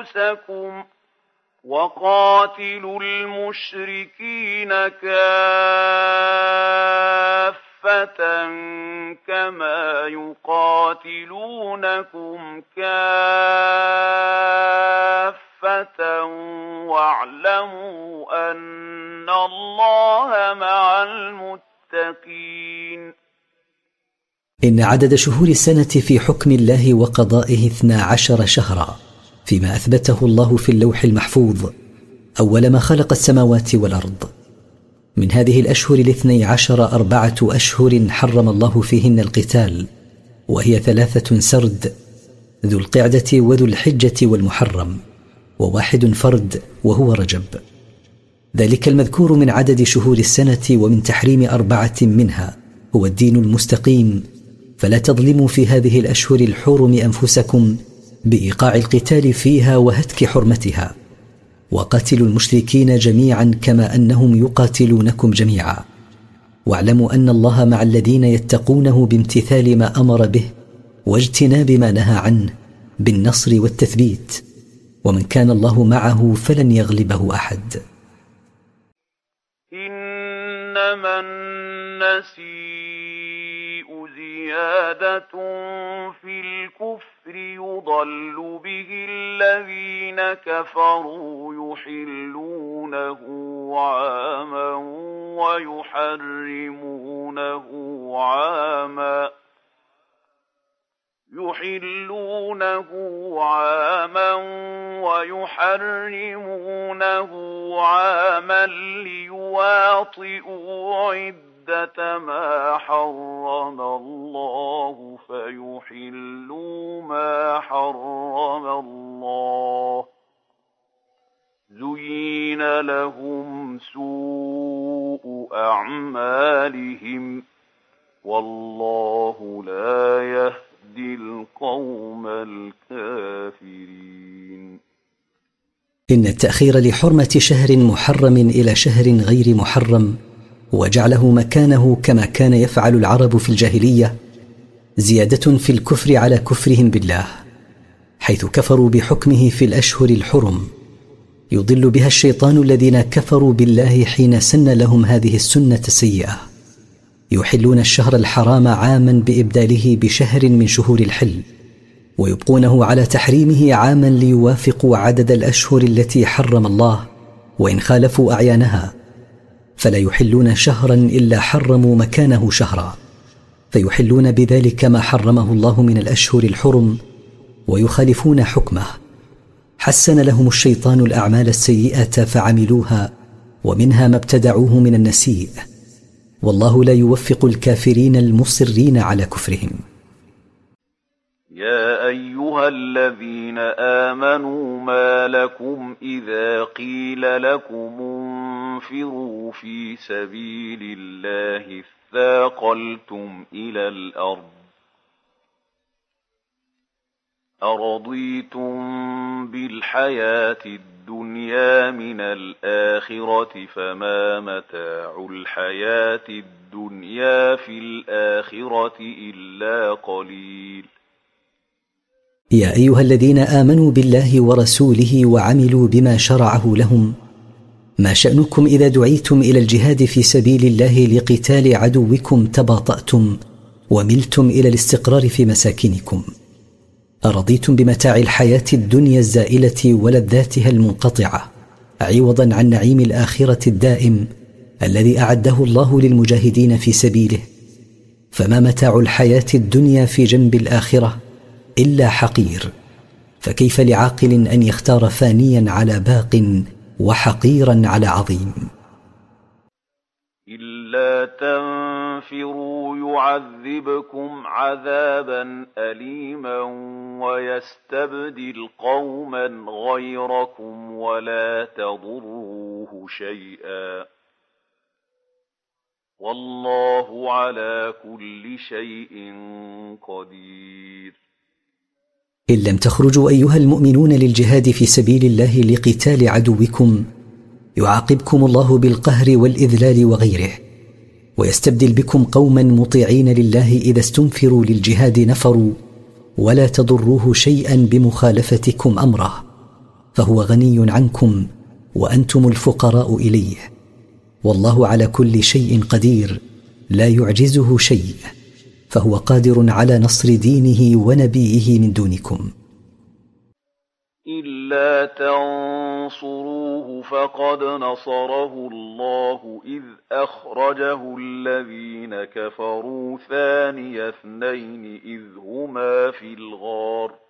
أنفسكم وقاتلوا المشركين كافة كما يقاتلونكم كافة واعلموا أن الله مع المتقين. إن عدد شهور السنة في حكم الله وقضائه اثنا عشر شهرا. فيما أثبته الله في اللوح المحفوظ أول ما خلق السماوات والأرض. من هذه الأشهر الاثني عشر أربعة أشهر حرم الله فيهن القتال وهي ثلاثة سرد ذو القعدة وذو الحجة والمحرم وواحد فرد وهو رجب. ذلك المذكور من عدد شهور السنة ومن تحريم أربعة منها هو الدين المستقيم. فلا تظلموا في هذه الأشهر الحرم أنفسكم بإيقاع القتال فيها وهتك حرمتها وقاتلوا المشركين جميعا كما أنهم يقاتلونكم جميعا. واعلموا أن الله مع الذين يتقونه بامتثال ما أمر به واجتناب ما نهى عنه بالنصر والتثبيت ومن كان الله معه فلن يغلبه أحد. إنما النسيء زيادة في الكفر يضل به الذين كفروا يحلونه عاما ويحرمونه عاما يحلونه عاما ويحرمونه عاما ليواطئوا عدة ما حرم الله فيحلوا ما حرم الله. زين لهم سوء أعمالهم. والله لا يهدي القوم الكافرين. إن التأخير لحرمة شهر محرم إلى شهر غير محرم وجعله مكانه كما كان يفعل العرب في الجاهلية زيادة في الكفر على كفرهم بالله حيث كفروا بحكمه في الأشهر الحرم. يضل بها الشيطان الذين كفروا بالله حين سن لهم هذه السنة السيئه يحلون الشهر الحرام عاما بإبداله بشهر من شهور الحل ويبقونه على تحريمه عاما ليوافقوا عدد الأشهر التي حرم الله وإن خالفوا أعيانها. فلا يحلون شهرا إلا حرموا مكانه شهرا. فيحلون بذلك ما حرمه الله من الأشهر الحرم ويخالفون حكمه. حسن لهم الشيطان الأعمال السيئة فعملوها ومنها ما ابتدعوه من النسيء. والله لا يوفق الكافرين المصرين على كفرهم. يا أيها الذين آمنوا ما لكم إذا قيل لكم انفروا في سبيل الله اثاقلتم إلى الأرض ارضيتم بالحياة الدنيا الدنيا من الآخرة فما متاع الحياة الدنيا في الآخرة إلا قليل يا أيها الذين آمنوا بالله ورسوله وعملوا بما شرعه لهم ما شأنكم إذا دعيتم إلى الجهاد في سبيل الله لقتال عدوكم تباطأتم وملتم إلى الاستقرار في مساكنكم. أرضيتم بمتاع الحياة الدنيا الزائلة ولذاتها المنقطعة عوضا عن نعيم الآخرة الدائم الذي أعده الله للمجاهدين في سبيله. فما متاع الحياة الدنيا في جنب الآخرة إلا حقير فكيف لعاقل أن يختار فانيا على باق وحقيرا على عظيم. إلا تنفروا يعذبكم عذابا أليما ويستبدل قوما غيركم ولا تضروه شيئا. والله على كل شيء قدير. إن لم تخرجوا أيها المؤمنون للجهاد في سبيل الله لقتال عدوكم يعاقبكم الله بالقهر والإذلال وغيره ويستبدل بكم قوما مطيعين لله إذا استنفروا للجهاد نفروا ولا تضروه شيئا بمخالفتكم أمره فهو غني عنكم وأنتم الفقراء إليه والله على كل شيء قدير لا يعجزه شيء. فهو قادر على نصر دينه ونبيه من دونكم. إلا تنصروه فقد نصره الله إذ أخرجه الذين كفروا ثاني اثنين إذ هما في الغار.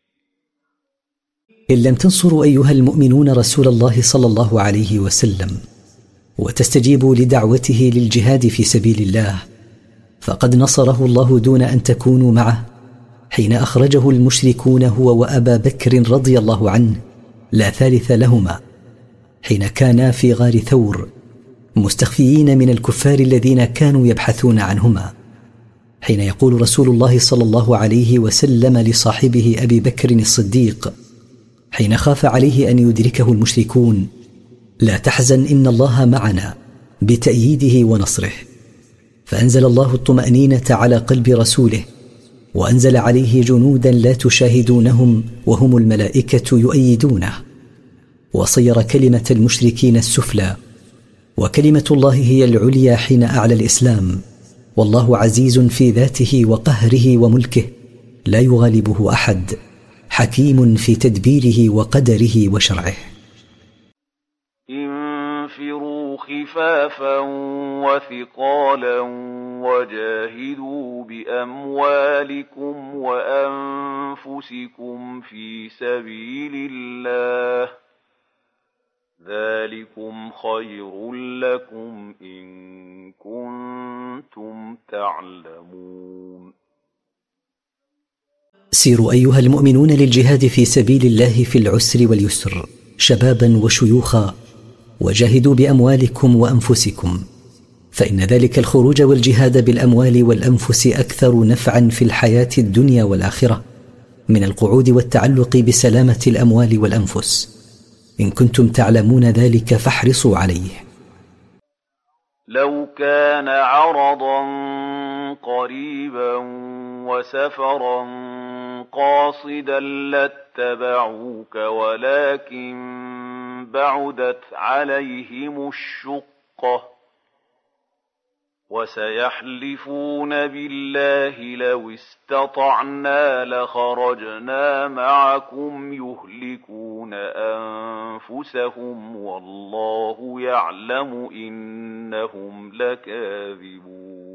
إن لم تنصروا أيها المؤمنون رسول الله صلى الله عليه وسلم وتستجيبوا لدعوته للجهاد في سبيل الله فقد نصره الله دون أن تكونوا معه حين أخرجه المشركون هو وأبا بكر رضي الله عنه لا ثالث لهما حين كانا في غار ثور مستخفيين من الكفار الذين كانوا يبحثون عنهما حين يقول رسول الله صلى الله عليه وسلم لصاحبه أبي بكر الصديق حين خاف عليه أن يدركه المشركون لا تحزن إن الله معنا بتأييده ونصره. فأنزل الله الطمأنينة على قلب رسوله وأنزل عليه جنودا لا تشاهدونهم وهم الملائكة يؤيدونه. وصير كلمة المشركين السفلى وكلمة الله هي العليا حين أعلى الإسلام. والله عزيز في ذاته وقهره وملكه لا يغالبه أحد. حكيم في تدبيره وقدره وشرعه. انفروا خفافا وثقالا وجاهدوا بأموالكم وأنفسكم في سبيل الله. ذلكم خير لكم إن كنتم تعلمون. سيروا أيها المؤمنون للجهاد في سبيل الله في العسر واليسر شبابا وشيوخا وجاهدوا بأموالكم وأنفسكم فإن ذلك الخروج والجهاد بالأموال والأنفس أكثر نفعا في الحياة الدنيا والآخرة من القعود والتعلق بسلامة الأموال والأنفس. إن كنتم تعلمون ذلك فاحرصوا عليه. لو كان عرضا قريبا وسفرا قاصدا لاتبعوك ولكن بعدت عليهم الشقة وسيحلفون بالله لو استطعنا لخرجنا معكم يهلكون أنفسهم والله يعلم إنهم لكاذبون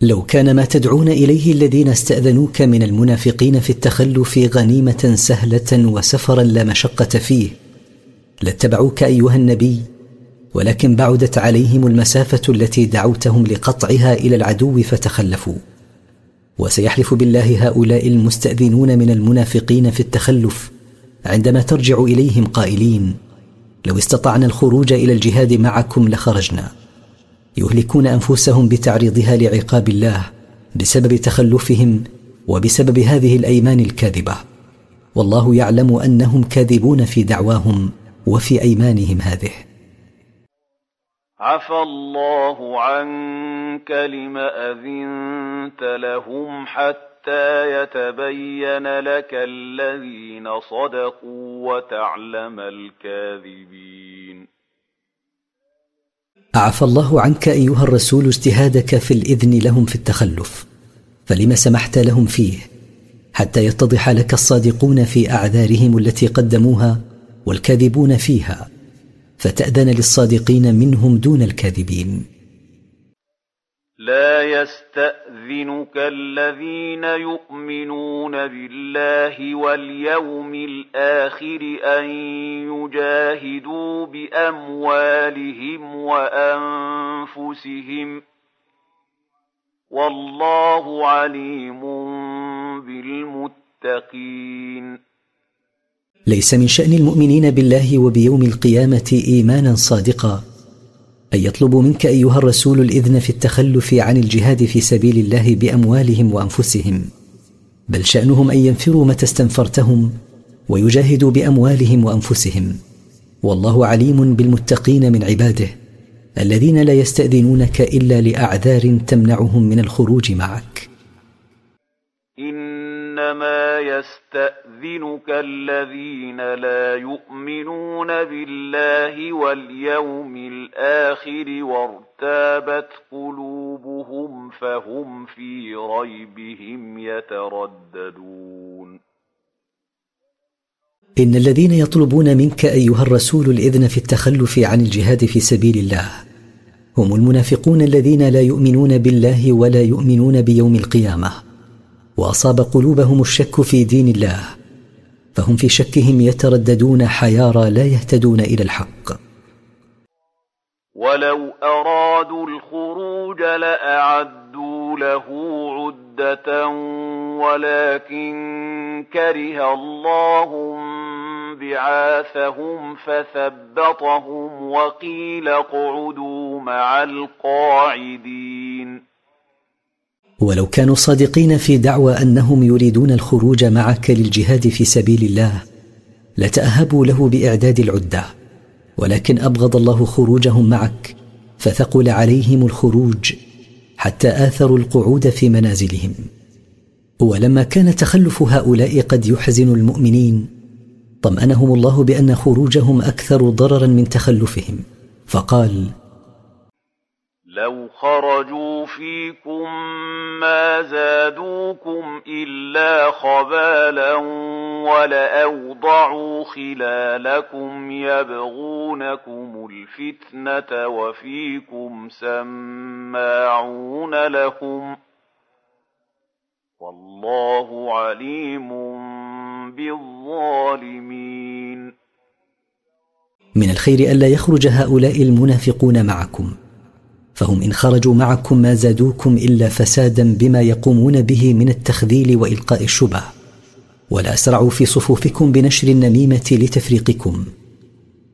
لو كان ما تدعون إليه الذين استأذنوك من المنافقين في التخلف غنيمة سهلة وسفرا لا مشقة فيه لاتبعوك أيها النبي ولكن بعدت عليهم المسافة التي دعوتهم لقطعها إلى العدو فتخلفوا. وسيحلف بالله هؤلاء المستأذنون من المنافقين في التخلف عندما ترجع إليهم قائلين لو استطعنا الخروج إلى الجهاد معكم لخرجنا. يهلكون أنفسهم بتعريضها لعقاب الله بسبب تخلفهم وبسبب هذه الأيمان الكاذبة. والله يعلم أنهم كاذبون في دعواهم وفي أيمانهم هذه. عفى الله عنك لم أذنت لهم حتى يتبين لك الذين صدقوا وتعلم الكاذبين. عفى الله عنك أيها الرسول اجتهادك في الإذن لهم في التخلف فلم سمحت لهم فيه؟ حتى يتضح لك الصادقون في أعذارهم التي قدموها والكاذبون فيها فتأذن للصادقين منهم دون الكاذبين. لا يستأذنك الذين يؤمنون بالله واليوم الآخر أن يجاهدوا بأموالهم وأنفسهم والله عليم بالمتقين. ليس من شأن المؤمنين بالله وبيوم القيامة إيمانا صادقا. أن يطلبوا منك أيها الرسول الإذن في التخلف عن الجهاد في سبيل الله بأموالهم وأنفسهم. بل شأنهم أن ينفروا متى استنفرتهم ويجاهدوا بأموالهم وأنفسهم. والله عليم بالمتقين من عباده الذين لا يستأذنونك إلا لأعذار تمنعهم من الخروج معك. إنما يستأذنك الذين لا يؤمنون بالله واليوم الآخر وارتابت قلوبهم فهم في ريبهم يترددون. إن الذين يطلبون منك أيها الرسول الإذن في التخلف عن الجهاد في سبيل الله هم المنافقون الذين لا يؤمنون بالله ولا يؤمنون بيوم القيامة. وأصاب قلوبهم الشك في دين الله فهم في شكهم يترددون حيارى لا يهتدون إلى الحق. ولو أرادوا الخروج لأعدوا له عدة ولكن كره الله بعاثهم فثبطهم وقيل اقعدوا مع القاعدين. ولو كانوا صادقين في دعوى أنهم يريدون الخروج معك للجهاد في سبيل الله لتأهبوا له بإعداد العدة. ولكن أبغض الله خروجهم معك فثقل عليهم الخروج حتى آثروا القعود في منازلهم. ولما كان تخلف هؤلاء قد يحزن المؤمنين طمأنهم الله بأن خروجهم أكثر ضررا من تخلفهم. فقال لو خرجوا فيكم ما زادوكم إلا خبالا ولأوضعوا خلالكم يبغونكم الفتنة وفيكم سماعون لهم والله عليم بالظالمين. من الخير ألا يخرج هؤلاء المنافقون معكم. فهم إن خرجوا معكم ما زادوكم إلا فسادا بما يقومون به من التخذيل وإلقاء الشبه ولا أسرعوا في صفوفكم بنشر النميمة لتفريقكم.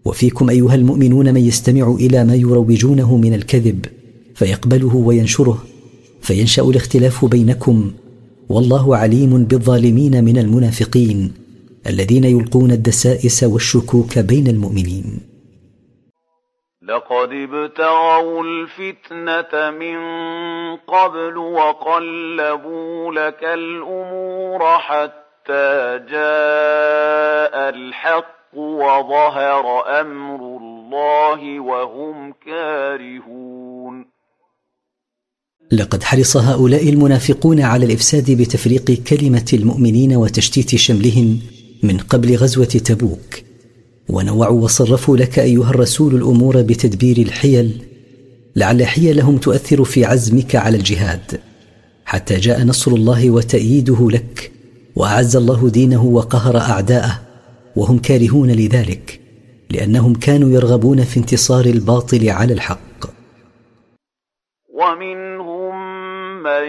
وفيكم أيها المؤمنون من يستمع إلى ما يروجونه من الكذب فيقبله وينشره فينشأ الاختلاف بينكم. والله عليم بالظالمين من المنافقين الذين يلقون الدسائس والشكوك بين المؤمنين. لقد ابتغوا الفتنة من قبل وقلبوا لك الأمور حتى جاء الحق وظهر أمر الله وهم كارهون. لقد حرص هؤلاء المنافقون على الإفساد بتفريق كلمة المؤمنين وتشتيت شملهم من قبل غزوة تبوك. ونوعوا وصرفوا لك أيها الرسول الأمور بتدبير الحيل لعل حيلهم تؤثر في عزمك على الجهاد. حتى جاء نصر الله وتأييده لك وأعز الله دينه وقهر أعداءه وهم كارهون لذلك لأنهم كانوا يرغبون في انتصار الباطل على الحق. ومنهم من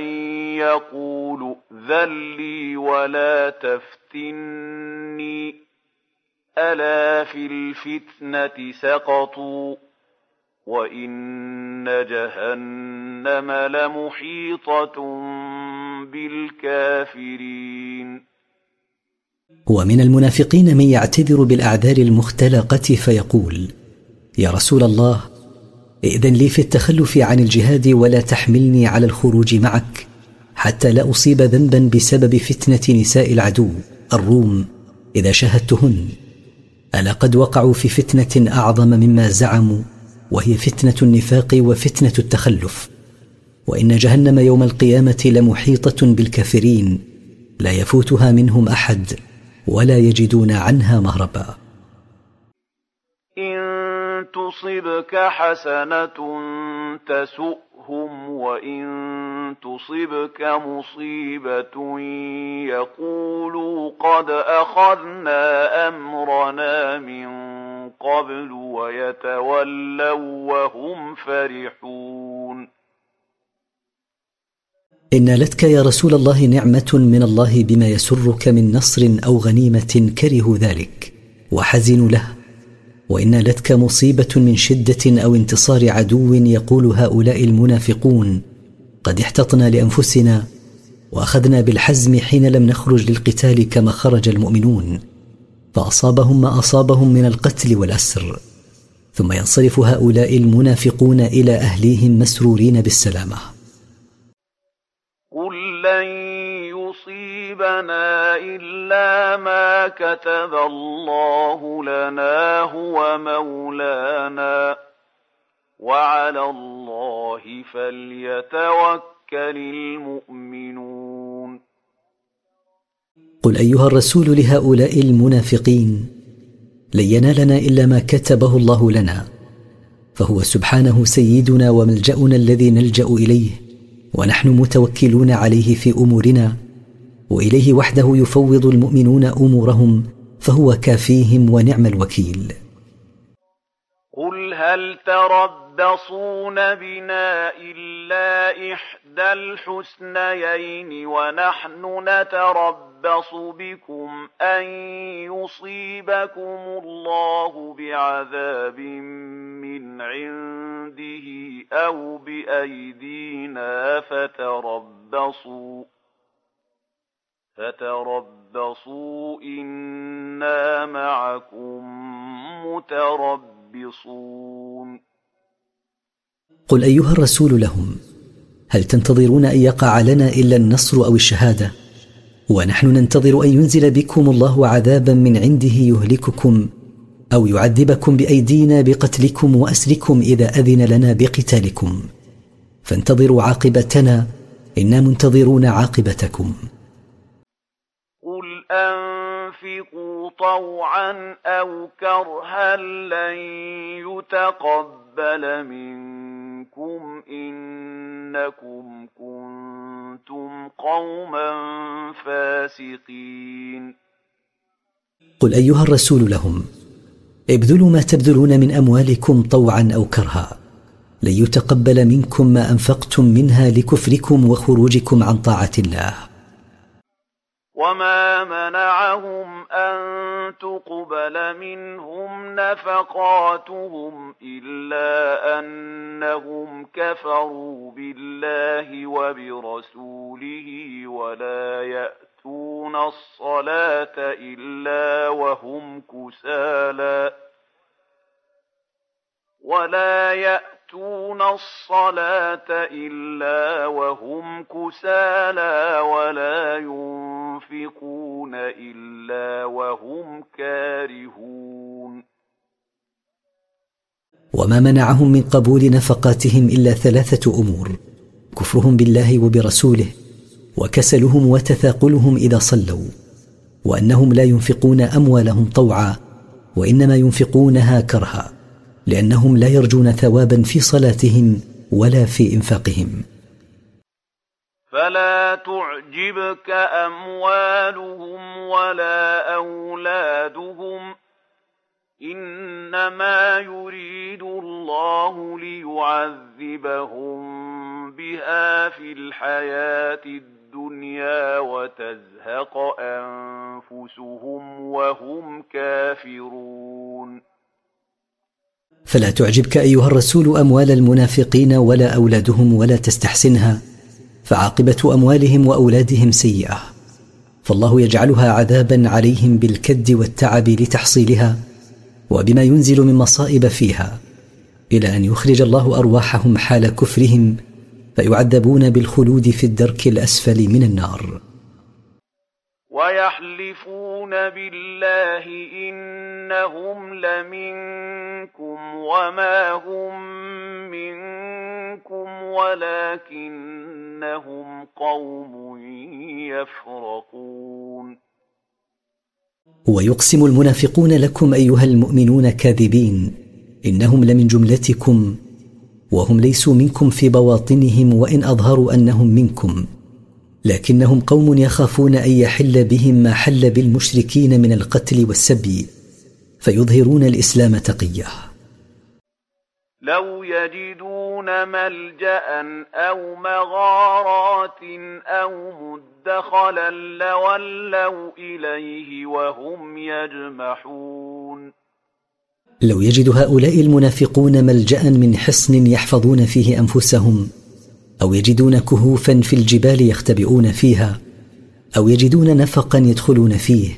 يقول ذل لي ولا تفتني. ألا في الفتنة سقطوا وإن جهنم لمحيطة بالكافرين ومن المنافقين من يعتذر بالاعذار المختلقه فيقول يا رسول الله ائذن لي في التخلف عن الجهاد ولا تحملني على الخروج معك حتى لا اصيب ذنبا بسبب فتنه نساء العدو الروم اذا شاهدتهن. ألا قد وقعوا في فتنة أعظم مما زعموا وهي فتنة النفاق وفتنة التخلف. وإن جهنم يوم القيامة لمحيطة بالكافرين لا يفوتها منهم أحد ولا يجدون عنها مهربا. إن تصبك حسنة تسؤهم وإن تصبك مصيبة يقولوا قد أخذنا أمرنا من قبل ويتولوا وهم فرحون ان نالتك يا رسول الله نعمه من الله بما يسرك من نصر أو غنيمه كرهوا ذلك وحزنوا له وإن نالتك مصيبة من شدة أو انتصار عدو يقول هؤلاء المنافقون قد احتطنا لأنفسنا وأخذنا بالحزم حين لم نخرج للقتال كما خرج المؤمنون فأصابهم ما أصابهم من القتل والأسر. ثم ينصرف هؤلاء المنافقون إلى أهليهم مسرورين بالسلامة لن يصيبنا إلا ما كتب الله لنا هو مولانا. وعلى الله فليتوكل المؤمنون. قل أيها الرسول لهؤلاء المنافقين لن ينالنا إلا ما كتبه الله لنا فهو سبحانه سيدنا وملجأنا الذي نلجأ إليه ونحن متوكلون عليه في أمورنا. وإليه وحده يفوض المؤمنون أمورهم فهو كافيهم ونعم الوكيل. قل هل تربصون بنا إلا إحدى الحسنيين ونحن نتربص بكم أن يصيبكم الله بعذاب من عنده أو بأيدينا فتربصوا. فتربصوا أنا معكم متربصون. قل ايها الرسول لهم هل تنتظرون ان يقع لنا الا النصر أو الشهاده؟ ونحن ننتظر ان ينزل بكم الله عذابا من عنده يهلككم أو يعذبكم بايدينا بقتلكم واسركم اذا اذن لنا بقتالكم. فانتظروا عاقبتنا أنا منتظرون عاقبتكم. قل انفقوا طوعا أو كرها لن يتقبل منكم انكم كنتم قوما فاسقين قل ايها الرسول لهم ابذلوا ما تبذلون من اموالكم طوعا أو كرها لن يتقبل منكم ما انفقتم منها لكفركم وخروجكم عن طاعه الله وما منعهم ان تقبل منهم نفقاتهم الا انهم كفروا بالله وبرسوله ولا يأتون الصلاة إلا وهم كسالى ولا يأتون الصلاة إلا وهم كسالى ولا ينفقون إلا وهم كارهون. وما منعهم من قبول نفقاتهم إلا ثلاثة أمور كفرهم بالله وبرسوله وكسلهم وتثاقلهم إذا صلوا وأنهم لا ينفقون أموالهم طوعا وإنما ينفقونها كرها. لأنهم لا يرجون ثوابا في صلاتهم ولا في إنفاقهم. فلا تعجبك أموالهم ولا أولادهم. إنما يريد الله ليعذبهم بها في الحياة الدنيا وتزهق أنفسهم وهم كافرون. فلا تعجبك أيها الرسول أموال المنافقين ولا أولادهم ولا تستحسنها فعاقبة أموالهم وأولادهم سيئة. فالله يجعلها عذابا عليهم بالكد والتعب لتحصيلها وبما ينزل من مصائب فيها إلى أن يخرج الله أرواحهم حال كفرهم فيعذبون بالخلود في الدرك الأسفل من النار. ويحلفون بالله إنهم لمنكم وما هم منكم ولكنهم قوم يفرقون. ويقسم المنافقون لكم أيها المؤمنون كاذبين إنهم لمن جملتكم وهم ليسوا منكم في بواطنهم وإن أظهروا أنهم منكم. لكنهم قوم يخافون أن يحل بهم ما حل بالمشركين من القتل والسبي فيظهرون الإسلام تقية. لو يجدون ملجأ أو مغارات أو مدخلا لولوا إليه وهم يجمحون. لو يجد هؤلاء المنافقون ملجا من حصن يحفظون فيه أنفسهم أو يجدون كهوفا في الجبال يختبئون فيها أو يجدون نفقا يدخلون فيه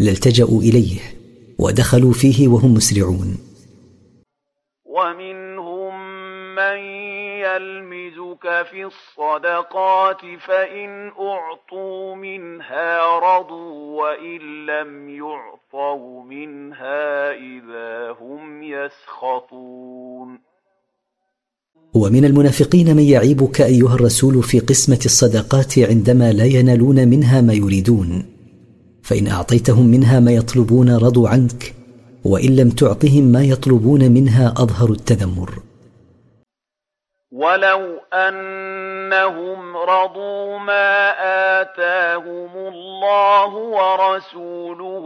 لالتجأوا إليه ودخلوا فيه وهم مسرعون. ومنهم من يلمزك في الصدقات فإن أعطوا منها رضوا وإن لم يعطوا منها إذا هم يسخطون. ومن المنافقين من يعيبك أيها الرسول في قسمة الصدقات عندما لا ينالون منها ما يريدون. فإن أعطيتهم منها ما يطلبون رضوا عنك وإن لم تعطهم ما يطلبون منها أظهروا التذمر. ولو أنهم رضوا ما آتاهم الله ورسوله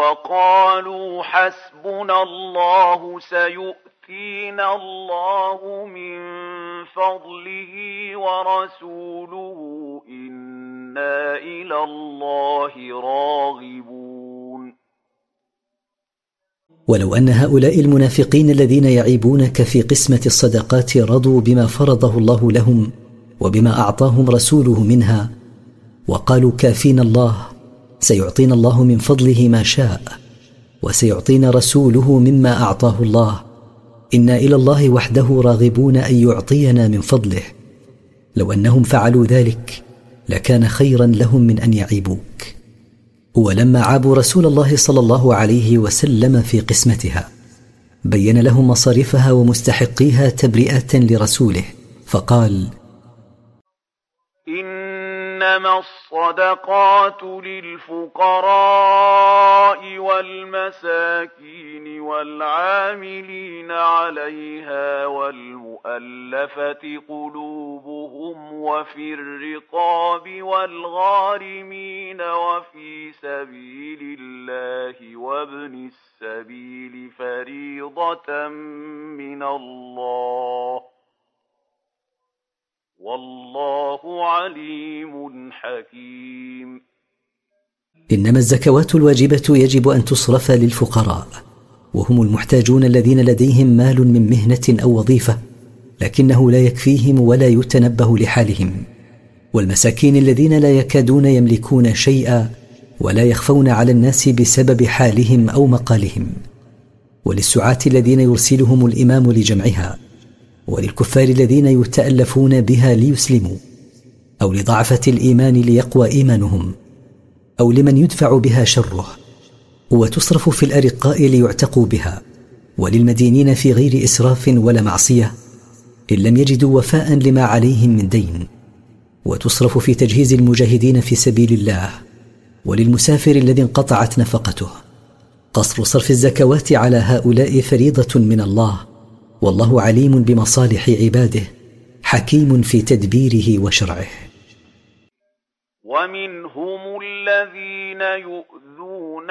وقالوا حسبنا الله سيؤتي يؤتينا الله من فضله ورسوله إنا إلى الله راغبون. ولو ان هؤلاء المنافقين الذين يعيبونك في قسمه الصدقات رضوا بما فرضه الله لهم وبما اعطاهم رسوله منها وقالوا كافينا الله سيعطينا الله من فضله ما شاء وسيعطينا رسوله مما اعطاه الله. أنا إلى الله وحده راغبون ان يعطينا من فضله. لو انهم فعلوا ذلك لكان خيرا لهم من ان يعيبوك. ولما عابوا رسول الله صلى الله عليه وسلم في قسمتها بين لهم مصارفها ومستحقيها تبرئه لرسوله فقال إنما الصدقات للفقراء والمساكين والعاملين عليها والمؤلفة قلوبهم وفي الرقاب والغارمين وفي سبيل الله وابن السبيل فريضة من الله. والله عليم حكيم. إنما الزكوات الواجبة يجب أن تصرف للفقراء. وهم المحتاجون الذين لديهم مال من مهنة أو وظيفة لكنه لا يكفيهم ولا يتنبه لحالهم. والمساكين الذين لا يكادون يملكون شيئا ولا يخفون على الناس بسبب حالهم أو مقالهم. وللسعاة الذين يرسلهم الإمام لجمعها وللكفار الذين يتألفون بها ليسلموا أو لضعفة الإيمان ليقوى إيمانهم أو لمن يدفع بها شره. وتصرف في الأرقاء ليعتقوا بها وللمدينين في غير إسراف ولا معصية إن لم يجدوا وفاء لما عليهم من دين. وتصرف في تجهيز المجاهدين في سبيل الله وللمسافر الذي انقطعت نفقته. قصر صرف الزكوات على هؤلاء فريضة من الله والله عليم بمصالح عباده حكيم في تدبيره وشرعه. ومنهم الذين يؤذون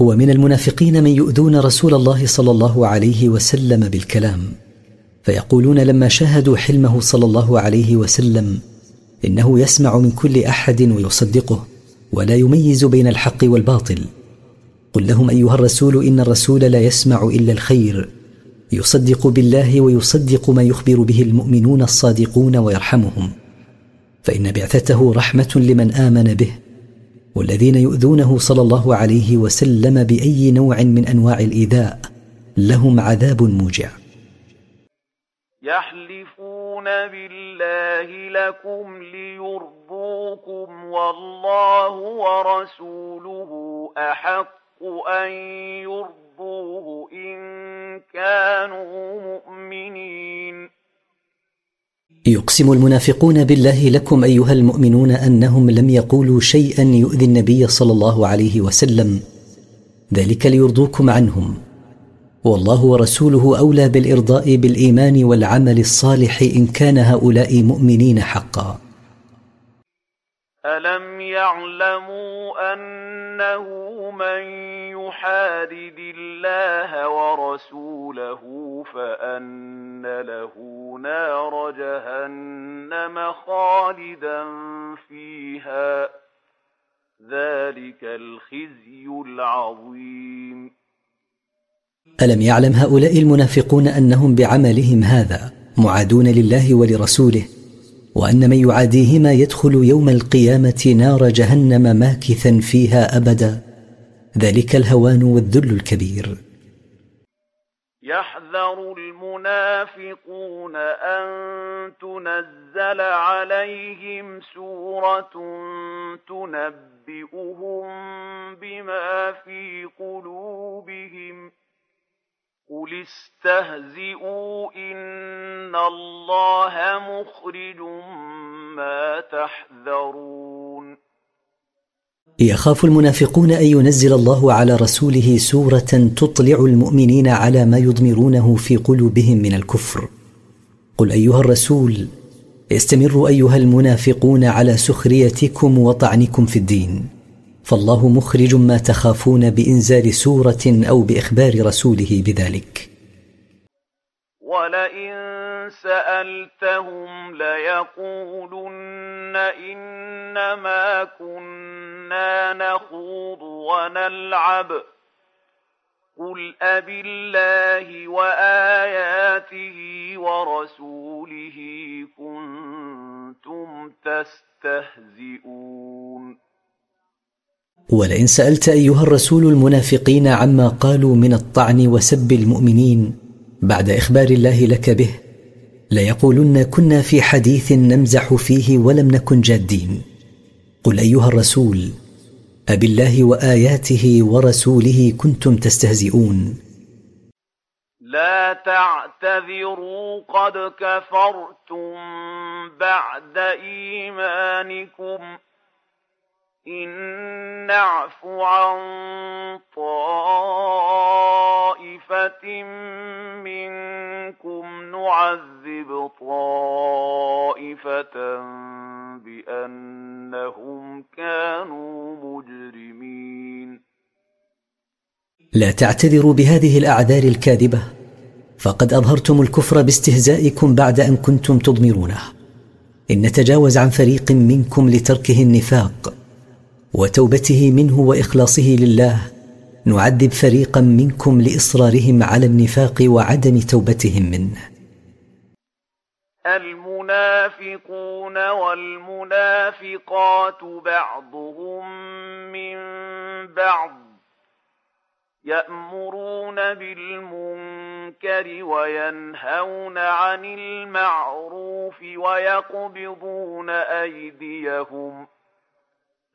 ومن المنافقين من يؤذون رسول الله صلى الله عليه وسلم بالكلام فيقولون لما شاهدوا حلمه صلى الله عليه وسلم إنه يسمع من كل أحد ويصدقه ولا يميز بين الحق والباطل. قل لهم أيها الرسول إن الرسول لا يسمع إلا الخير يصدق بالله ويصدق ما يخبر به المؤمنون الصادقون ويرحمهم فإن بعثته رحمة لمن آمن به والذين يؤذونه صلى الله عليه وسلم بأي نوع من أنواع الإيذاء لهم عذاب موجع. يحلفون بالله لكم ليرضوكم والله ورسوله أحق أن يرضوه إن كانوا مؤمنين. يقسم المنافقون بالله لكم أيها المؤمنون أنهم لم يقولوا شيئا يؤذي النبي صلى الله عليه وسلم. ذلك ليرضوكم عنهم. والله ورسوله أولى بالإرضاء بالإيمان والعمل الصالح إن كان هؤلاء مؤمنين حقا. الم يعلموا انه من يحادد الله ورسوله فان له نار جهنم خالدا فيها ذلك الخزي العظيم الم يعلم هؤلاء المنافقون انهم بعملهم هذا معادون لله ولرسوله وأن من يعاديهما يدخل يوم القيامة نار جهنم ماكثا فيها أبدا. ذلك الهوان والذل الكبير. يحذر المنافقون أن تنزل عليهم سورة تنبئهم بما في قلوبهم قل استهزئوا إن الله مخرج ما تحذرون يخاف المنافقون ان ينزل الله على رسوله سوره تطلع المؤمنين على ما يضمرونه في قلوبهم من الكفر قل ايها الرسول استمروا ايها المنافقون على سخريتكم وطعنكم في الدين. فالله مخرج ما تخافون بإنزال سورة أو بإخبار رسوله بذلك. ولئن سألتهم ليقولن إنما كنا نخوض ونلعب. قل أبالله وآياته ورسوله كنتم تستهزئون. ولئن سألت أيها الرسول المنافقين عما قالوا من الطعن وسب المؤمنين بعد إخبار الله لك به ليقولن كنا في حديث نمزح فيه ولم نكن جادين. قل أيها الرسول أبالله وآياته ورسوله كنتم تستهزئون. لا تعتذروا قد كفرتم بعد إيمانكم. إن نعف عن طائفة منكم نعذب طائفة بأنهم كانوا مجرمين. لا تعتذروا بهذه الأعذار الكاذبة فقد أظهرتم الكفر باستهزائكم بعد أن كنتم تضمرونه. إن نتجاوز عن فريق منكم لتركه النفاق وتوبته منه وإخلاصه لله نعذب فريقا منكم لإصرارهم على النفاق وعدم توبتهم منه. المنافقون والمنافقات بعضهم من بعض يأمرون بالمنكر وينهون عن المعروف ويقبضون أيديهم.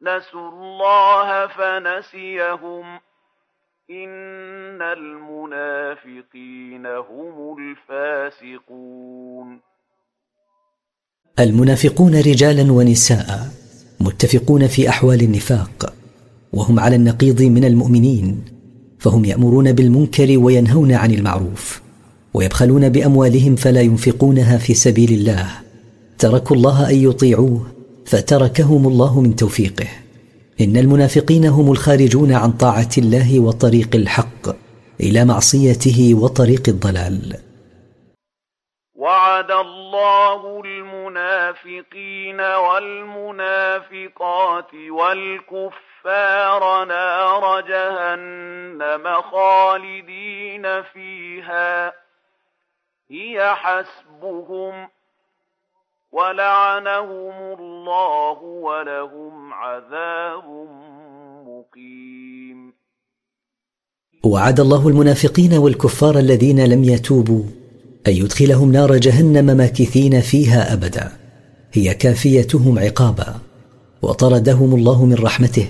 نسوا الله فنسيهم إن المنافقين هم الفاسقون المنافقون رجالا ونساء متفقون في أحوال النفاق وهم على النقيض من المؤمنين فهم يأمرون بالمنكر وينهون عن المعروف ويبخلون بأموالهم فلا ينفقونها في سبيل الله تركوا الله أن يطيعوه فتركهم الله من توفيقه. إن المنافقين هم الخارجون عن طاعة الله وطريق الحق إلى معصيته وطريق الضلال. وعد الله المنافقين والمنافقات والكفار نار جهنم خالدين فيها. هي حسبهم ولعنهم الله ولهم عذاب مقيم وعد الله المنافقين والكفار الذين لم يتوبوا ان يدخلهم نار جهنم ماكثين فيها ابدا. هي كافيتهم عقابا. وطردهم الله من رحمته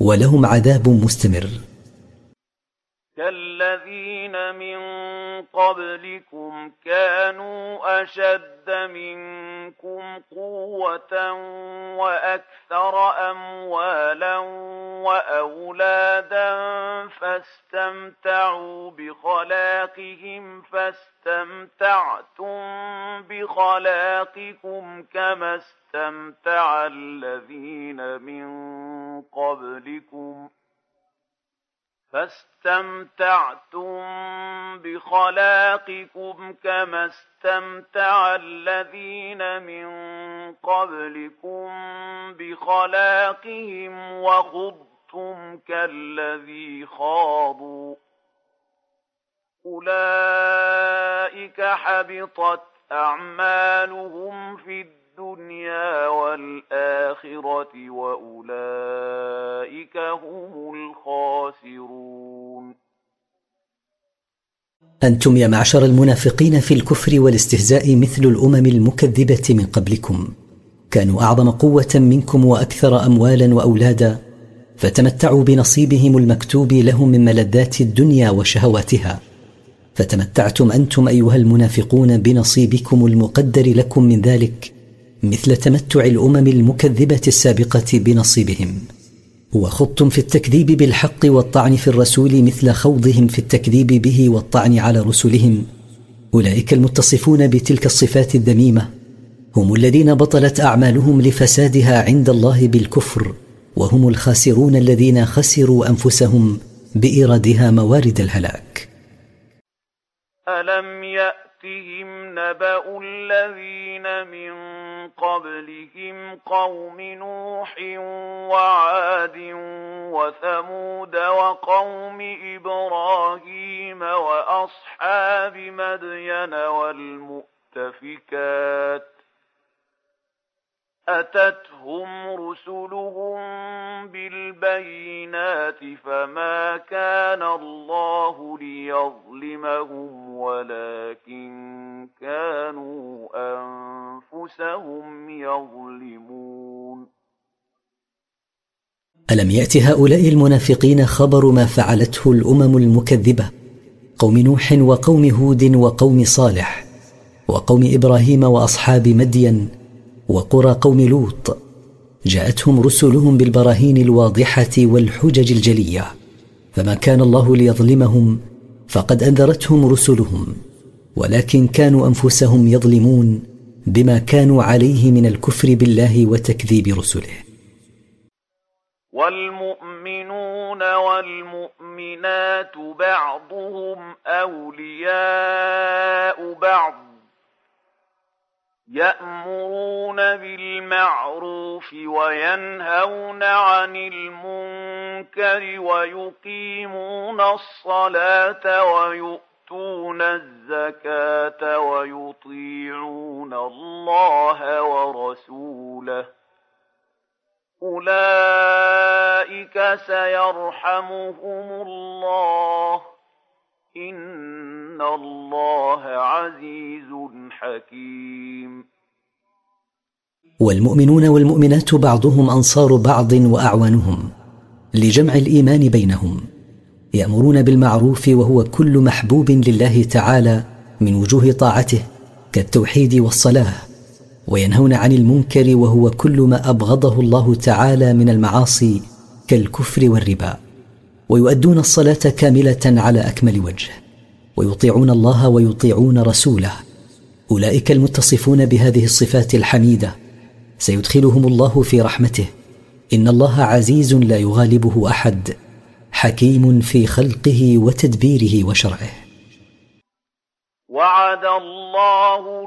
ولهم عذاب مستمر قبلكم كانوا أشد منكم قوة وأكثر أموالا وأولادا فاستمتعوا بخلاقهم فاستمتعتم بخلاقكم كما استمتع الذين من قبلكم ۖ فاستمتعتم بخلاقكم كما استمتع الذين من قبلكم بخلاقهم وخضتم كالذي خاضوا. أولئك حبطت أعمالهم في الدنيا الدنيا والآخرة وأولئك هم الخاسرون. أنتم يا معشر المنافقين في الكفر والاستهزاء مثل الأمم المكذبة من قبلكم. كانوا أعظم قوة منكم وأكثر أموالا وأولادا. فتمتعوا بنصيبهم المكتوب لهم من ملذات الدنيا وشهواتها. فتمتعتم أنتم أيها المنافقون بنصيبكم المقدر لكم من ذلك. مثل تمتع الأمم المكذبة السابقة بنصيبهم. وخضتم في التكذيب بالحق والطعن في الرسول مثل خوضهم في التكذيب به والطعن على رسلهم. أولئك المتصفون بتلك الصفات الذميمة. هم الذين بطلت أعمالهم لفسادها عند الله بالكفر. وهم الخاسرون الذين خسروا أنفسهم بإيرادها موارد الهلاك. ألم يأتهم نبأ الذين من قبلهم قوم نوح وعاد وثمود وقوم إبراهيم وأصحاب مدين والمؤتفكات أتتهم رسلهم بالبينات فما كان الله ليظلمهم ولكن كانوا أنفسهم يظلمون. ألم يأت هؤلاء المنافقين خبر ما فعلته الأمم المكذبة؟ قوم نوح وقوم هود وقوم صالح وقوم إبراهيم وأصحاب مدين وقرى قوم لوط جاءتهم رسلهم بالبراهين الواضحة والحجج الجلية. فما كان الله ليظلمهم فقد أنذرتهم رسلهم ولكن كانوا أنفسهم يظلمون بما كانوا عليه من الكفر بالله وتكذيب رسله. والمؤمنون والمؤمنات بعضهم أولياء بعض. يأمرون بالمعروف وينهون عن المنكر ويقيمون الصلاة ويؤتون الزكاة ويطيعون الله ورسوله. أولئك سيرحمهم الله. إن الله عزيز حكيم والمؤمنون والمؤمنات بعضهم أنصار بعض وأعوانهم لجمع الإيمان بينهم يأمرون بالمعروف وهو كل محبوب لله تعالى من وجوه طاعته كالتوحيد والصلاة وينهون عن المنكر وهو كل ما أبغضه الله تعالى من المعاصي كالكفر والربا. ويؤدون الصلاة كاملة على أكمل وجه ويطيعون الله ويطيعون رسوله. أولئك المتصفون بهذه الصفات الحميدة. سيدخلهم الله في رحمته. إن الله عزيز لا يغالبه أحد. حكيم في خلقه وتدبيره وشرعه. وعد الله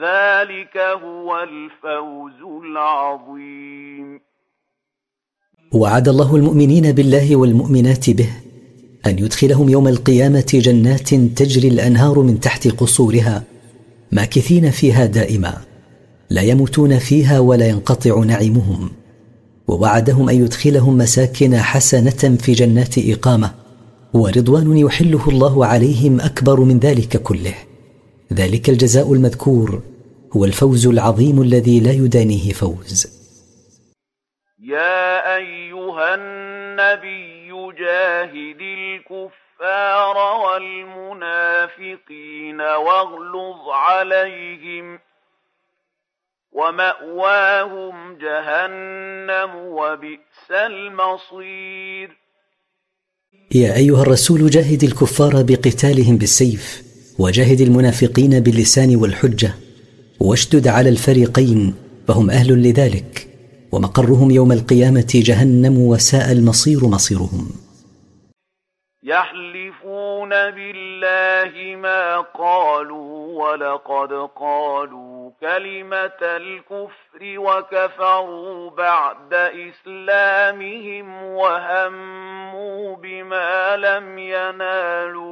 ذلك هو الفوز العظيم. وعد الله المؤمنين بالله والمؤمنات به أن يدخلهم يوم القيامة جنات تجري الأنهار من تحت قصورها ماكثين فيها دائما لا يموتون فيها ولا ينقطع نعيمهم. ووعدهم أن يدخلهم مساكن حسنة في جنات إقامة ورضوان يحله الله عليهم أكبر من ذلك كله. ذلك الجزاء المذكور هو الفوز العظيم الذي لا يدانيه فوز. يا أيها النبي جاهد الكفار والمنافقين واغلظ عليهم ومأواهم جهنم وبئس المصير. يا أيها الرسول جاهد الكفار بقتالهم بالسيف وجاهد المنافقين باللسان والحجة واشدد على الفريقين فهم أهل لذلك ومقرهم يوم القيامة جهنم وساء المصير مصيرهم. يحلفون بالله ما قالوا ولقد قالوا كلمة الكفر وكفروا بعد إسلامهم وهموا بما لم ينالوا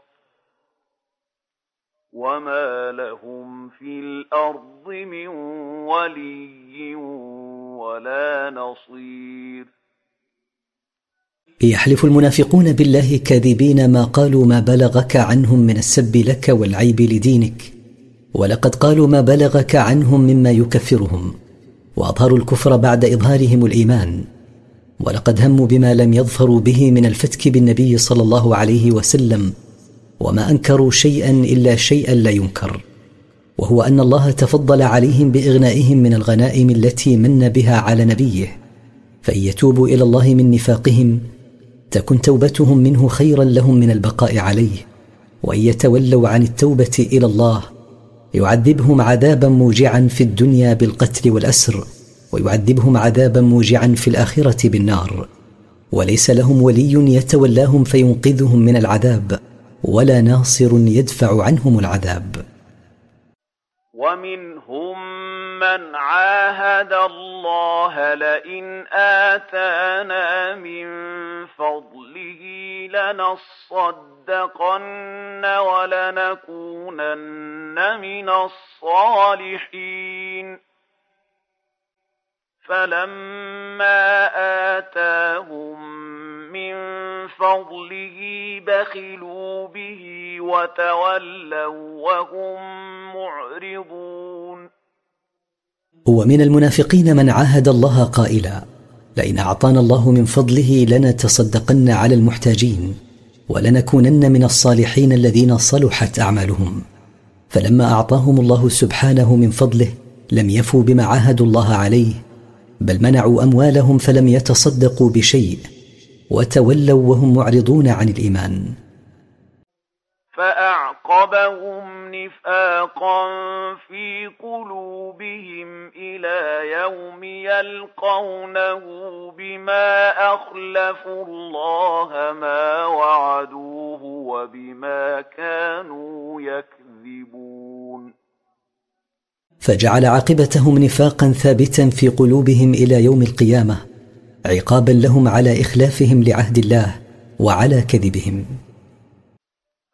وما لهم في الأرض من ولي ولا نصير. يحلف المنافقون بالله كاذبين ما قالوا ما بلغك عنهم من السب لك والعيب لدينك. ولقد قالوا ما بلغك عنهم مما يكفرهم. واظهروا الكفر بعد اظهارهم الايمان. ولقد هموا بما لم يظفروا به من الفتك بالنبي صلى الله عليه وسلم. وما أنكروا شيئا إلا شيئا لا ينكر. وهو أن الله تفضل عليهم بإغنائهم من الغنائم التي من بها على نبيه. فإن يتوبوا إلى الله من نفاقهم تكن توبتهم منه خيرا لهم من البقاء عليه. وإن يتولوا عن التوبة إلى الله يعذبهم عذابا موجعا في الدنيا بالقتل والأسر ويعذبهم عذابا موجعا في الآخرة بالنار. وليس لهم ولي يتولاهم فينقذهم من العذاب. ولا ناصر يدفع عنهم العذاب. ومنهم من عاهد الله لئن آتانا من فضله لنصدقن ولنكونن من الصالحين. فلما آتاهم من فضله بخلوا به وتولوا وهم معرضون. ومن المنافقين من عاهد الله قائلا لئن أعطانا الله من فضله لنتصدقن على المحتاجين ولنكونن من الصالحين الذين صلحت أعمالهم. فلما أعطاهم الله سبحانه من فضله لم يفوا بما عاهدوا الله عليه بل منعوا أموالهم فلم يتصدقوا بشيء. وتولوا وهم معرضون عن الإيمان. فأعقبهم نفاقا في قلوبهم إلى يوم يلقونه بما أخلفوا الله ما وعدوه وبما كانوا يكذبون. فجعل عاقبتهم نفاقا ثابتا في قلوبهم إلى يوم القيامة. عقابا لهم على إخلافهم لعهد الله وعلى كذبهم.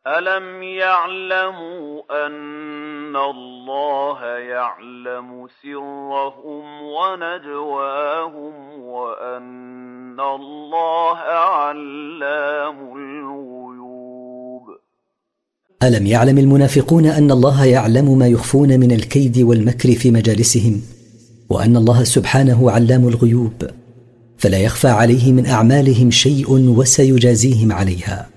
ألم يعلموا أن الله يعلم سرهم ونجواهم وأن الله علام الغيوب؟ ألم يعلم المنافقون أن الله يعلم ما يخفون من الكيد والمكر في مجالسهم وأن الله سبحانه علام الغيوب؟ فلا يخفى عليه من أعمالهم شيء وسيجازيهم عليها.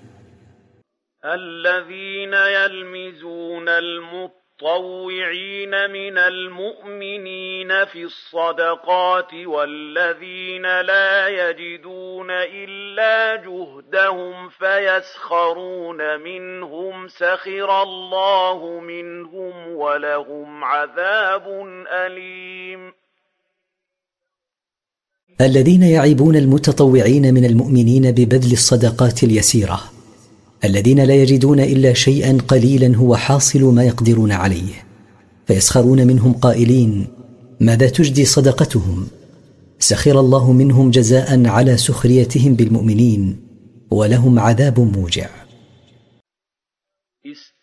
الذين يلمزون المطوعين من المؤمنين في الصدقات والذين لا يجدون إلا جهدهم فيسخرون منهم سخر الله منهم ولهم عذاب أليم. الذين يعيبون المتطوعين من المؤمنين ببذل الصدقات اليسيرة. الذين لا يجدون إلا شيئا قليلا هو حاصل ما يقدرون عليه. فيسخرون منهم قائلين ماذا تجدي صدقتهم؟ سخر الله منهم جزاء على سخريتهم بالمؤمنين ولهم عذاب موجع.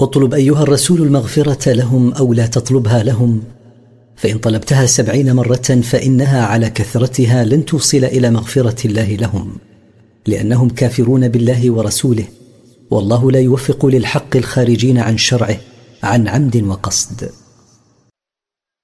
اطلب أيها الرسول المغفرة لهم أو لا تطلبها لهم. فإن طلبتها سبعين مرة فإنها على كثرتها لن توصل إلى مغفرة الله لهم لأنهم كافرون بالله ورسوله والله لا يوفق للحق الخارجين عن شرعه عن عمد وقصد.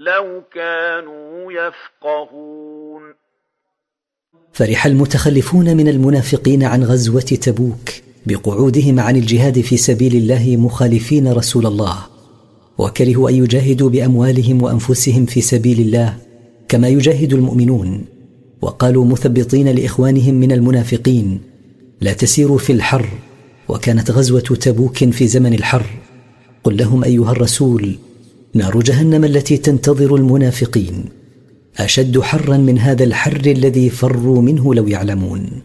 لو كانوا يفقهون. فرح المتخلفون من المنافقين عن غزوة تبوك بقعودهم عن الجهاد في سبيل الله مخالفين رسول الله وكرهوا أن يجاهدوا بأموالهم وأنفسهم في سبيل الله كما يجاهد المؤمنون وقالوا مثبطين لإخوانهم من المنافقين لا تسيروا في الحر وكانت غزوة تبوك في زمن الحر قل لهم أيها الرسول نار جهنم التي تنتظر المنافقين. أشد حرا من هذا الحر الذي فروا منه لو يعلمون.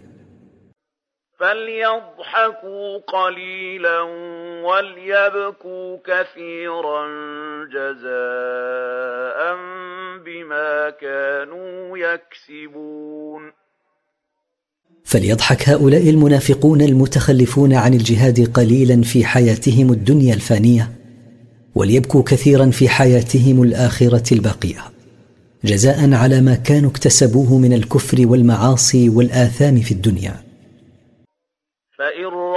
فليضحكوا قليلا وليبكوا كثيرا جزاء بما كانوا يكسبون. فليضحك هؤلاء المنافقون المتخلفون عن الجهاد قليلا في حياتهم الدنيا الفانية. وليبكوا كثيرا في حياتهم الآخرة الباقية. جزاء على ما كانوا اكتسبوه من الكفر والمعاصي والآثام في الدنيا.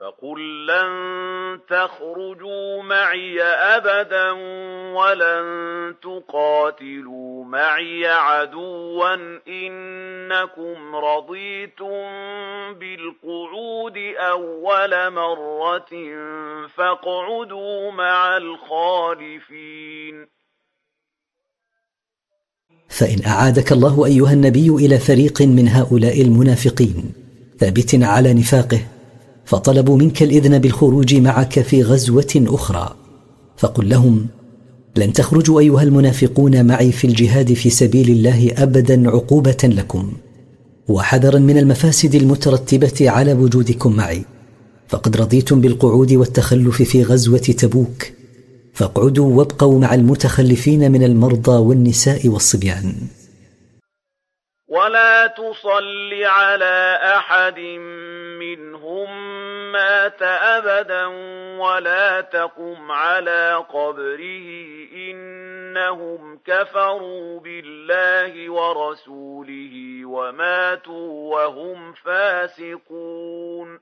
فقل لن تخرجوا معي أبدا ولن تقاتلوا معي عدوا إنكم رضيتم بالقعود أول مرة فاقعدوا مع الخالفين فإن أعادك الله أيها النبي إلى فريق من هؤلاء المنافقين ثابت على نفاقه فطلبوا منك الإذن بالخروج معك في غزوة أخرى. فقل لهم لن تخرجوا أيها المنافقون معي في الجهاد في سبيل الله ابدا عقوبة لكم وحذرا من المفاسد المترتبة على وجودكم معي. فقد رضيتم بالقعود والتخلف في غزوة تبوك فاقعدوا وابقوا مع المتخلفين من المرضى والنساء والصبيان. ولا تصل على أحد منهم مات أبدا ولا تقم على قبره إنهم كفروا بالله ورسوله وماتوا وهم فاسقون.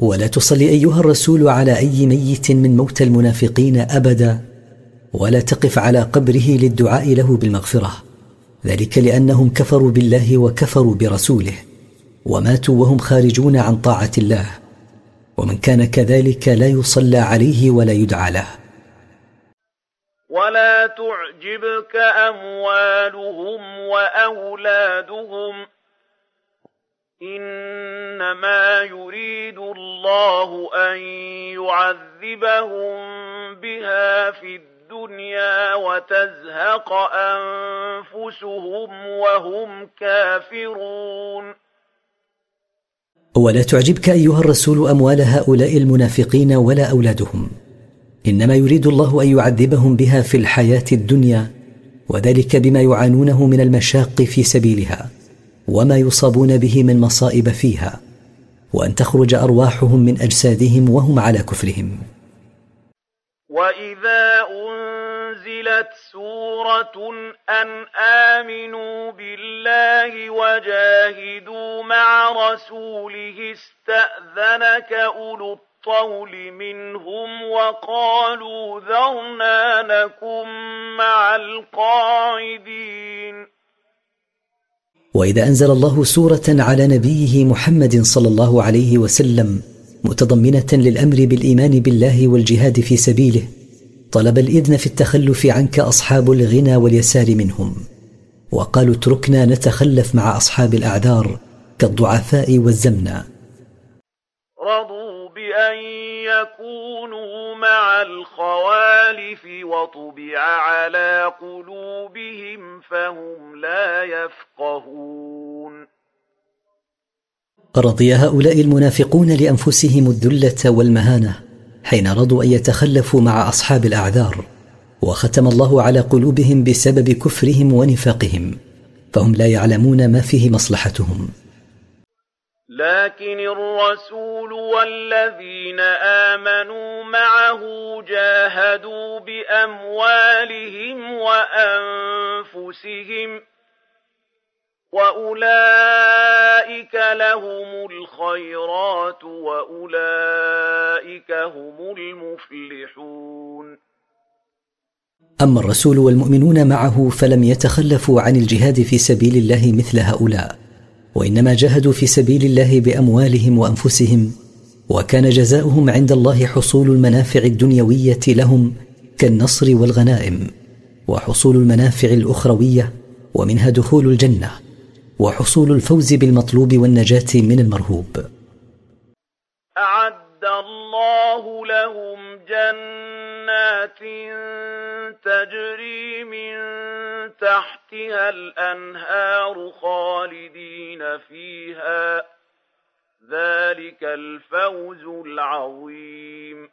ولا تصلي أيها الرسول على أي ميت من موتى المنافقين أبدا ولا تقف على قبره للدعاء له بالمغفرة. ذلك لأنهم كفروا بالله وكفروا برسوله. وماتوا وهم خارجون عن طاعة الله. ومن كان كذلك لا يصلى عليه ولا يدعى له. ولا تعجبك أموالهم وأولادهم. إنما يريد الله أن يعذبهم بها في الدنيا وتزهق أنفسهم وهم كافرون. ولا تعجبك أيها الرسول أموال هؤلاء المنافقين ولا أولادهم. إنما يريد الله أن يعذبهم بها في الحياة الدنيا وذلك بما يعانونه من المشاق في سبيلها وما يصابون به من مصائب فيها وأن تخرج أرواحهم من أجسادهم وهم على كفرهم. وإذا انزلت سورة أن آمنوا بالله وجاهدوا مع رسوله استأذنك أولو الطول منهم وقالوا ذرنا نكن مع القاعدين. وإذا أنزل الله سورة على نبيه محمد صلى الله عليه وسلم متضمنة للأمر بالإيمان بالله والجهاد في سبيله طلب الإذن في التخلف عنك أصحاب الغنى واليسار منهم. وقالوا اتركنا نتخلف مع أصحاب الأعذار كالضعفاء والزمنه رضوا بأن يكونوا مع الخوالف وطبع على قلوبهم فهم لا يفقهون. رضي هؤلاء المنافقون لأنفسهم الذلة والمهانة. حين رضوا أن يتخلفوا مع أصحاب الأعذار وختم الله على قلوبهم بسبب كفرهم ونفاقهم فهم لا يعلمون ما فيه مصلحتهم. لكن الرسول والذين آمنوا معه جاهدوا بأموالهم وأنفسهم واولئك لهم الخيرات واولئك هم المفلحون أما الرسول والمؤمنون معه فلم يتخلفوا عن الجهاد في سبيل الله مثل هؤلاء وإنما جاهدوا في سبيل الله بأموالهم وأنفسهم وكان جزاؤهم عند الله حصول المنافع الدنيوية لهم كالنصر والغنائم وحصول المنافع الأخروية ومنها دخول الجنة. وحصول الفوز بالمطلوب والنجاة من المرهوب. أعد الله لهم جنات تجري من تحتها الأنهار خالدين فيها. ذلك الفوز العظيم.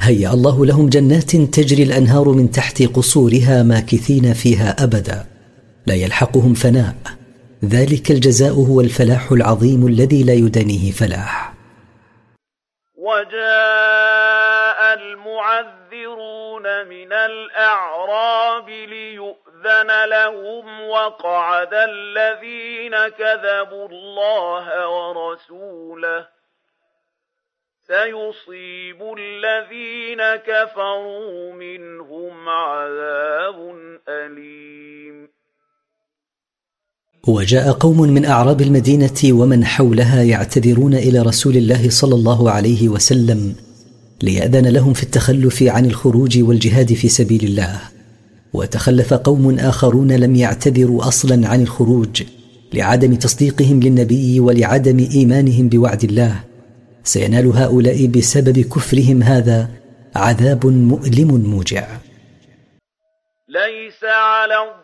هيأ الله لهم جنات تجري الأنهار من تحت قصورها ماكثين فيها أبدا. لا يلحقهم فناء. ذلك الجزاء هو الفلاح العظيم الذي لا يدانيه فلاح. وجاء المعذرون من الأعراب ليؤذن لهم وقعد الذين كذبوا الله ورسوله. سيصيب الذين كفروا منهم عذاب أليم. وجاء قوم من أعراب المدينة ومن حولها يعتذرون إلى رسول الله صلى الله عليه وسلم ليأذن لهم في التخلف عن الخروج والجهاد في سبيل الله. وتخلف قوم آخرون لم يعتذروا أصلا عن الخروج لعدم تصديقهم للنبي ولعدم إيمانهم بوعد الله. سينال هؤلاء بسبب كفرهم هذا عذاب مؤلم موجع. ليس على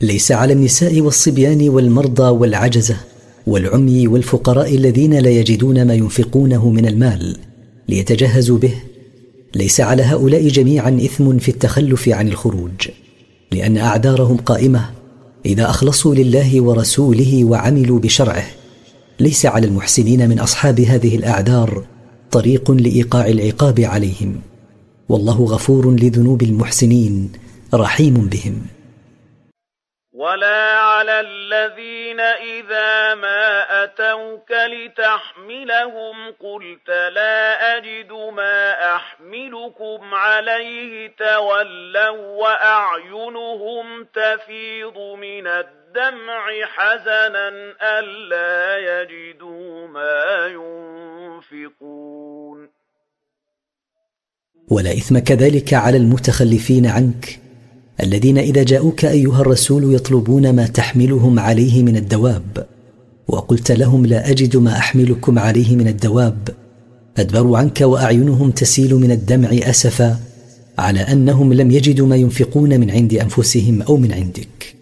ليس على النساء والصبيان والمرضى والعجزة والعمي والفقراء الذين لا يجدون ما ينفقونه من المال ليتجهزوا به. ليس على هؤلاء جميعا إثم في التخلف عن الخروج لأن أعذارهم قائمة. إذا أخلصوا لله ورسوله وعملوا بشرعه ليس على المحسنين من أصحاب هذه الأعذار طريق لإيقاع العقاب عليهم. والله غفور لذنوب المحسنين رحيم بهم. ولا على الذين إذا ما أتوك لتحملهم قلت لا أجد ما أحملكم عليه تولوا وأعينهم تفيض من الدمع حزنا ألا يجدوا ما ينفقون ولا إثم كذلك على المتخلفين عنك الذين إذا جاءوك أيها الرسول يطلبون ما تحملهم عليه من الدواب وقلت لهم لا أجد ما أحملكم عليه من الدواب أدبروا عنك وأعينهم تسيل من الدمع أسفا على أنهم لم يجدوا ما ينفقون من عند أنفسهم أو من عندك.